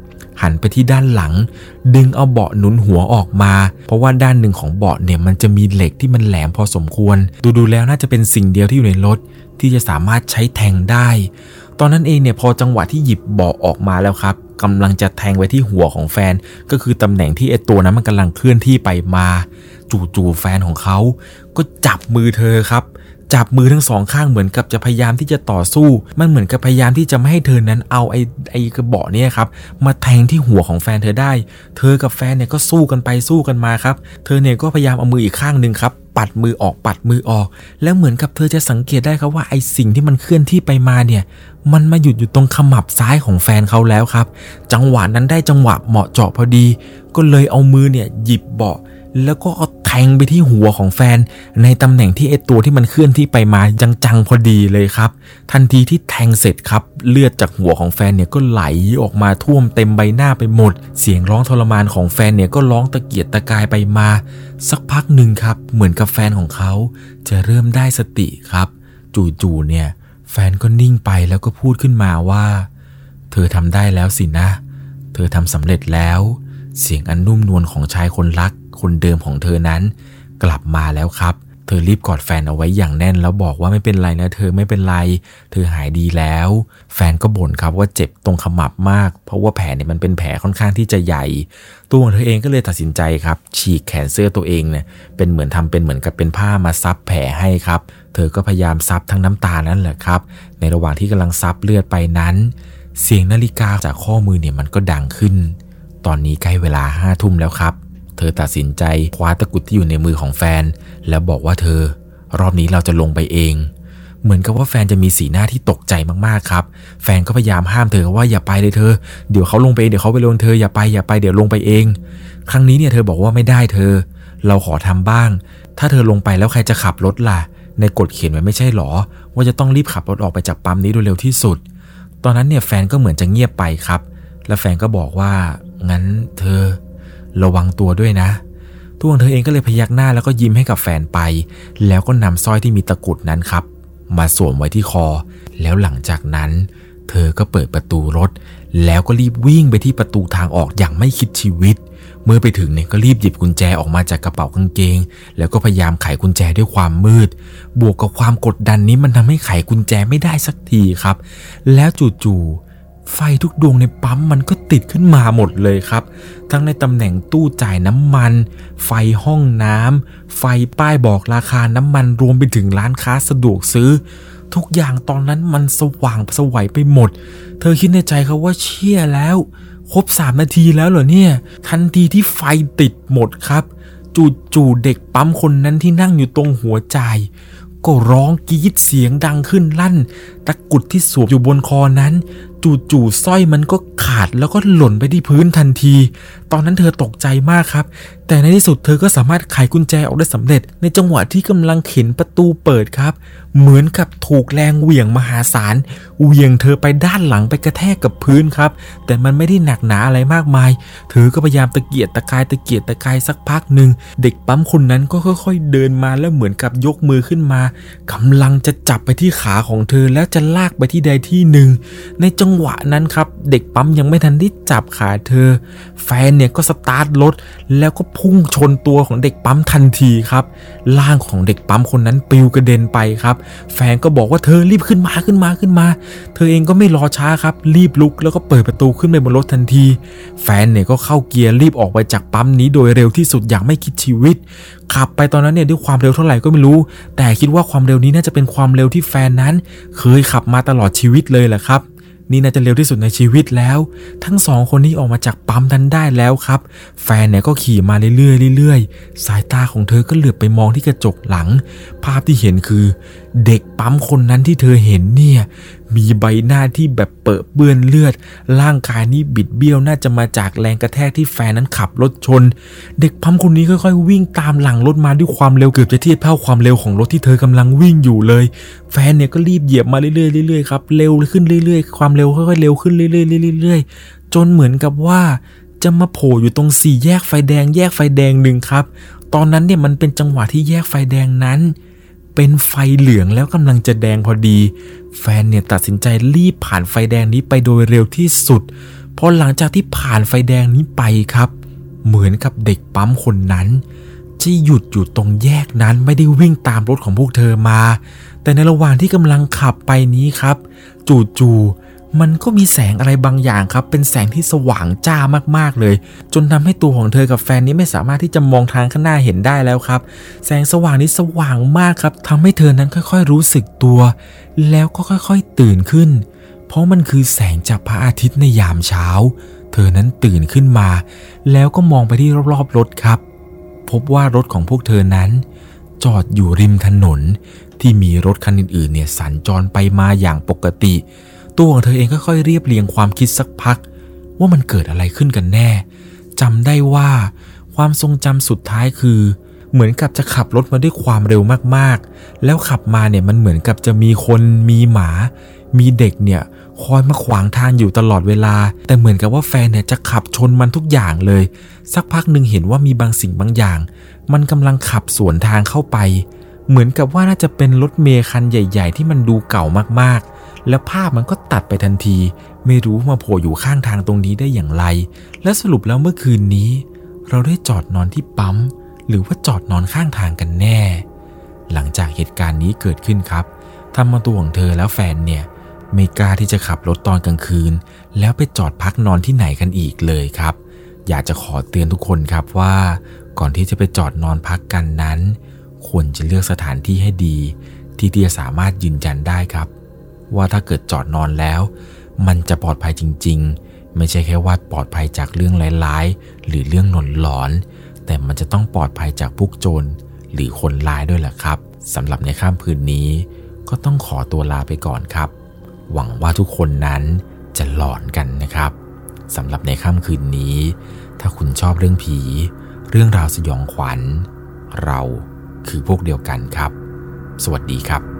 หันไปที่ด้านหลัง ดึงเอาเบาะหนุนหัวออกมา เพราะว่าด้านหนึ่งของเบาะเนี่ยมันจะมีเหล็กที่มันแหลมพอสมควร ดูดูแล้วน่าจะเป็นสิ่งเดียวที่อยู่ในรถ ที่จะสามารถใช้แทงได้ ตอนนั้นเองเนี่ยพอจังหวะที่หยิบเบาะออกมาแล้วครับกำลังจะแทงไว้ที่หัวของแฟน ก็คือตำแหน่งที่ไอตัวนั้นมันกำลังเคลื่อนที่ไปมา จู่ๆแฟนของเขาก็จับมือเธอครับ จับมือทั้งสองข้างเหมือนกับจะพยายามที่จะต่อสู้ มันเหมือนกับพยายามที่จะไม่ให้เธอนั้นเอาไอ้ไอ้กระบอกเนี่ยครับมาแทงที่หัวของแฟนเธอได้ เธอกับแฟนเนี่ยก็สู้กันไปสู้กันมาครับ เธอเนี่ยก็พยายามเอามืออีกข้างหนึ่งครับปัดมือออกปัดมือออก แล้วเหมือนกับเธอจะสังเกตได้ครับว่าไอ้สิ่งที่มันเคลื่อนที่ไปมาเนี่ย มันมาหยุดอยู่ตรงขมับซ้ายของแฟนเขาแล้วครับ จังหวะนั้นได้จังหวะเหมาะเจาะพอดี ก็เลยเอามือเนี่ยหยิบเบาะแล้วก็เอา แทงไปที่หัวของแฟน ในตำแหน่งที่ไอตัวที่มันเคลื่อนที่ไปมาจังๆพอดีเลยครับ ทันทีที่แทงเสร็จครับเลือดจากหัวของแฟนเนี่ยก็ไหลออกมาท่วมเต็มใบหน้าไปหมด เสียงร้องทรมานของแฟนเนี่ยก็ร้องตะเกียกตะกายไปมา สักพักหนึ่งครับ เหมือนกับแฟนของเขาจะเริ่มได้สติครับ จู่ๆเนี่ย แฟนก็นิ่งไปแล้วก็พูดขึ้นมาว่า เธอทำได้แล้วสินะ เธอทำสำเร็จแล้ว เสียงอันนุ่มนวลของชายคนรัก คนเดิมของเธอนั้น กลับมาแล้วครับ เธอรีบกอดแฟนเอาไว้อย่างแน่น แล้วบอกว่าไม่เป็นไรนะ เธอไม่เป็นไร เธอหายดีแล้ว แฟนก็บ่นครับว่าเจ็บตรงขมับมาก เพราะว่าแผลเนี่ยมันเป็นแผลค่อนข้างที่จะใหญ่ ตัวของเธอเองก็เลยตัดสินใจครับ ฉีกแขนเสื้อตัวเองเนี่ยเป็นเหมือนทำเป็นเหมือนกับเป็นผ้ามาซับแผลให้ครับ เธอก็พยายามซับทั้งน้ำตานั่นแหละครับ ในระหว่างที่กำลังซับเลือดไปนั้น เสียงนาฬิกาจากข้อมือเนี่ยมันก็ดังขึ้นตอนนี้ใกล้เวลาห้าทุ่มแล้วครับ เธอตัดสินใจคว้าตะกุดที่อยู่ในมือของแฟน แล้วบอกว่าเธอ รอบนี้เราจะลงไปเอง เหมือนกับว่าแฟนจะมีสีหน้าที่ตกใจมากๆครับ แฟนก็พยายามห้ามเธอว่าอย่าไปเลยเธอ เดี๋ยวเขาลงไปเองเดี๋ยวเขาไปลงเธออย่าไปอย่าไปเดี๋ยวลงไปเอง ครั้งนี้เนี่ยเธอบอกว่าไม่ได้เธอ เราขอทำบ้าง ถ้าเธอลงไปแล้วใครจะขับรถล่ะ ในกฎเขียนไว้ไม่ใช่หรอ ว่าจะต้องรีบขับรถออกไปจากปั๊มนี้โดยเร็วที่สุด ตอนนั้นเนี่ยแฟนก็เหมือนจะเงียบไปครับ แล้วแฟนก็บอกว่างั้นเธอ ระวังตัวด้วยนะตัวของเธอเองก็เลยพยักหน้าแล้วก็ยิ้มให้กับแฟนไป แล้วก็นำสร้อยที่มีตะกุดนั้นครับ มาสวมไว้ที่คอ แล้วหลังจากนั้น เธอก็เปิดประตูรถ แล้วก็รีบวิ่งไปที่ประตูทางออกอย่างไม่คิดชีวิต เมื่อไปถึงเนี่ยก็รีบหยิบกุญแจออกมาจากกระเป๋ากางเกง แล้วก็พยายามไขกุญแจด้วยความมืด บวกกับความกดดันนี้มันทำให้ไขกุญแจไม่ได้สักทีครับ แล้วจู่ๆ ไฟทุกดวงในปั๊มมันก็ติดขึ้นมาหมดเลยครับ ทั้งในตำแหน่งตู้จ่ายน้ำมัน ไฟห้องน้ำไฟป้ายบอกราคาน้ำมันรวมไปถึงร้านค้าสะดวกซื้อ ทุกอย่างตอนนั้นมันสว่างสวัยไปหมด เธอคิดในใจครับว่าเชี่ยแล้ว ครบสามนาทีแล้วเหรอเนี่ย ทันทีที่ไฟติดหมดครับ จู่ๆเด็กปั๊มคนนั้นที่นั่งอยู่ตรงหัวใจก็ร้องกรีดเสียงดังขึ้นลั่น ตะกุดที่สวมอยู่บนคอนั้น จู่ๆสร้อยมันก็ขาดแล้วก็หล่นไปที่พื้นทันที ตอนนั้นเธอตกใจมากครับ แต่ในที่สุดเธอก็สามารถไขกุญแจออกได้สำเร็จ ในจังหวะที่กำลังเข็นประตูเปิดครับ เหมือนกับถูกแรงเหวี่ยงมหาศาลเหวี่ยงเธอไปด้านหลังไปกระแทกกับพื้นครับ แต่มันไม่ได้หนักหนาอะไรมากมาย เธอก็พยายามตะเกียกตะกายตะเกียกตะกายสักพักหนึ่งเด็กปั๊มคนนั้นก็ค่อย ๆ เดินมาแล้วเหมือนกับยกมือขึ้นมากำลังจะจับไปที่ขาของเธอแล้วจะลากไปที่ใดที่หนึ่ง ในจังหวะนั้นครับ เด็กปั๊มยังไม่ทันได้จับขาเธอ แฟนเนี่ยก็สตาร์ทรถแล้วก็พุ่งชนตัวของเด็กปั๊มทันทีครับร่างของเด็กปั๊มคนนั้นปลิวกระเด็นไปครับ แฟนก็บอกว่าเธอรีบขึ้นมาขึ้นมาขึ้นมา เธอเองก็ไม่รอช้าครับ รีบลุกแล้วก็เปิดประตูขึ้นไปบนรถทันที แฟนเนี่ยก็เข้าเกียร์รีบออกไปจากปั๊มนี้โดยเร็วที่สุดอย่างไม่คิดชีวิต ขับไปตอนนั้นเนี่ยด้วยความเร็วเท่าไหร่ก็ไม่รู้ แต่คิดว่าความเร็วนี้น่าจะเป็นความเร็วที่แฟนนั้น เคยขับมาตลอดชีวิตเลยแหละครับ นี่น่าจะเร็วที่สุดในชีวิตแล้ว ทั้งสองคนนี้ออกมาจากปั๊มทันได้แล้วครับ แฟนเนี่ยก็ขี่มาเรื่อยๆเรื่อยๆ สายตาของเธอก็เหลือบไปมองที่กระจกหลัง ภาพที่เห็นคือ เด็กปั๊มคนนั้นที่เธอเห็นเนี่ย มีใบหน้าที่แบบเปิดเปื้อนเลือด ร่างกายนี่บิดเบี้ยวน่าจะมาจากแรงกระแทกที่แฟนนั้นขับรถชน เด็กปั๊มคนนี้ค่อยๆ วิ่งตามหลังรถมาด้วยความเร็วเกือบจะเทียบเท่าความเร็วของรถที่เธอกำลังวิ่งอยู่เลย แฟนเนี่ยก็รีบเหยียบมาเรื่อยๆเรื่อยๆครับเร็วขึ้นเรื่อยๆ ความเร็วค่อยๆเร็วขึ้นเรื่อยๆเรื่อยๆจนเหมือนกับว่าจะมาโผล่อยู่ตรงสี่แยกไฟแดงแยกไฟแดงหนึ่งครับ ตอนนั้นเนี่ยมันเป็นจังหวะที่แยกไฟแดงนั้น เป็นไฟเหลืองแล้วกำลังจะแดงพอดี แฟนเนี่ยตัดสินใจรีบผ่านไฟแดงนี้ไปโดยเร็วที่สุดพอหลังจากที่ผ่านไฟแดงนี้ไปครับ เหมือนกับเด็กปั๊มคนนั้นที่หยุดอยู่ตรงแยกนั้นไม่ได้วิ่งตามรถของพวกเธอมา แต่ในระหว่างที่กำลังขับไปนี้ครับ จู่ๆ มันก็มีแสงอะไรบางอย่างครับ เป็นแสงที่สว่างจ้ามากๆเลย จนทำให้ตัวของเธอกับแฟนนี้ไม่สามารถที่จะมองทางข้างหน้าเห็นได้แล้วครับ แสงสว่างนี้สว่างมากครับทำให้เธอนั้นค่อยๆ รู้สึกตัว แล้วก็ค่อยๆตื่นขึ้น เพราะมันคือแสงจากพระอาทิตย์ในยามเช้า เธอนั้นตื่นขึ้นมา แล้วก็มองไปที่รอบๆรถครับ พบว่ารถของพวกเธอนั้น จอดอยู่ริมถนน ที่มีรถคันอื่นๆเนี่ยสัญจรไปมาอย่างปกติ ตัวของเธอเองค่อยๆเรียบเรียงความคิดสักพัก ว่ามันเกิดอะไรขึ้นกันแน่จำได้ว่าความทรงจำสุดท้ายคือ เหมือนกับจะขับรถมาด้วยความเร็วมากๆ แล้วขับมาเนี่ยมันเหมือนกับจะมีคนมีหมา มีเด็กเนี่ยคอยมาขวางทางอยู่ตลอดเวลา แต่เหมือนกับว่าแฟนเนี่ยจะขับชนมันทุกอย่างเลย สักพักหนึ่งเห็นว่ามีบางสิ่งบางอย่าง มันกำลังขับสวนทางเข้าไป เหมือนกับว่าน่าจะเป็นรถเมล์คันใหญ่ ๆ ที่มันดูเก่ามากๆ แล้วภาพมันก็ตัดไปทันที ไม่รู้มาโผล่อยู่ข้างทางตรงนี้ได้อย่างไร และสรุปแล้วเมื่อคืนนี้ เราได้จอดนอนที่ปั๊ม หรือว่าจอดนอนข้างทางกันแน่ หลังจากเหตุการณ์นี้เกิดขึ้นครับทำมาตัวของเธอแล้วแฟนเนี่ยไม่กล้าที่จะขับรถตอนกลางคืน แล้วไปจอดพักนอนที่ไหนกันอีกเลยครับ อยากจะขอเตือนทุกคนครับว่า ก่อนที่จะไปจอดนอนพักกันนั้น ควรจะเลือกสถานที่ให้ดี ที่ที่จะสามารถยืนยันได้ครับ ว่าถ้าเกิดจอดนอนแล้ว มันจะปลอดภัยจริง ๆ ไม่ใช่แค่ว่าปลอดภัยจากเรื่องร้ายๆ หรือเรื่องหนอนหลอน แต่มันจะต้องปลอดภัยจากพวกโจรหรือคนร้ายด้วยแหละครับสำหรับในข้ามคืนนี้ ก็ต้องขอตัวลาไปก่อนครับ หวังว่าทุกคนนั้นจะหลอนกันนะครับสำหรับในค่ำคืนนี้ ถ้าคุณชอบเรื่องผี เรื่องราวสยองขวัญ เราคือพวกเดียวกันครับ สวัสดีครับ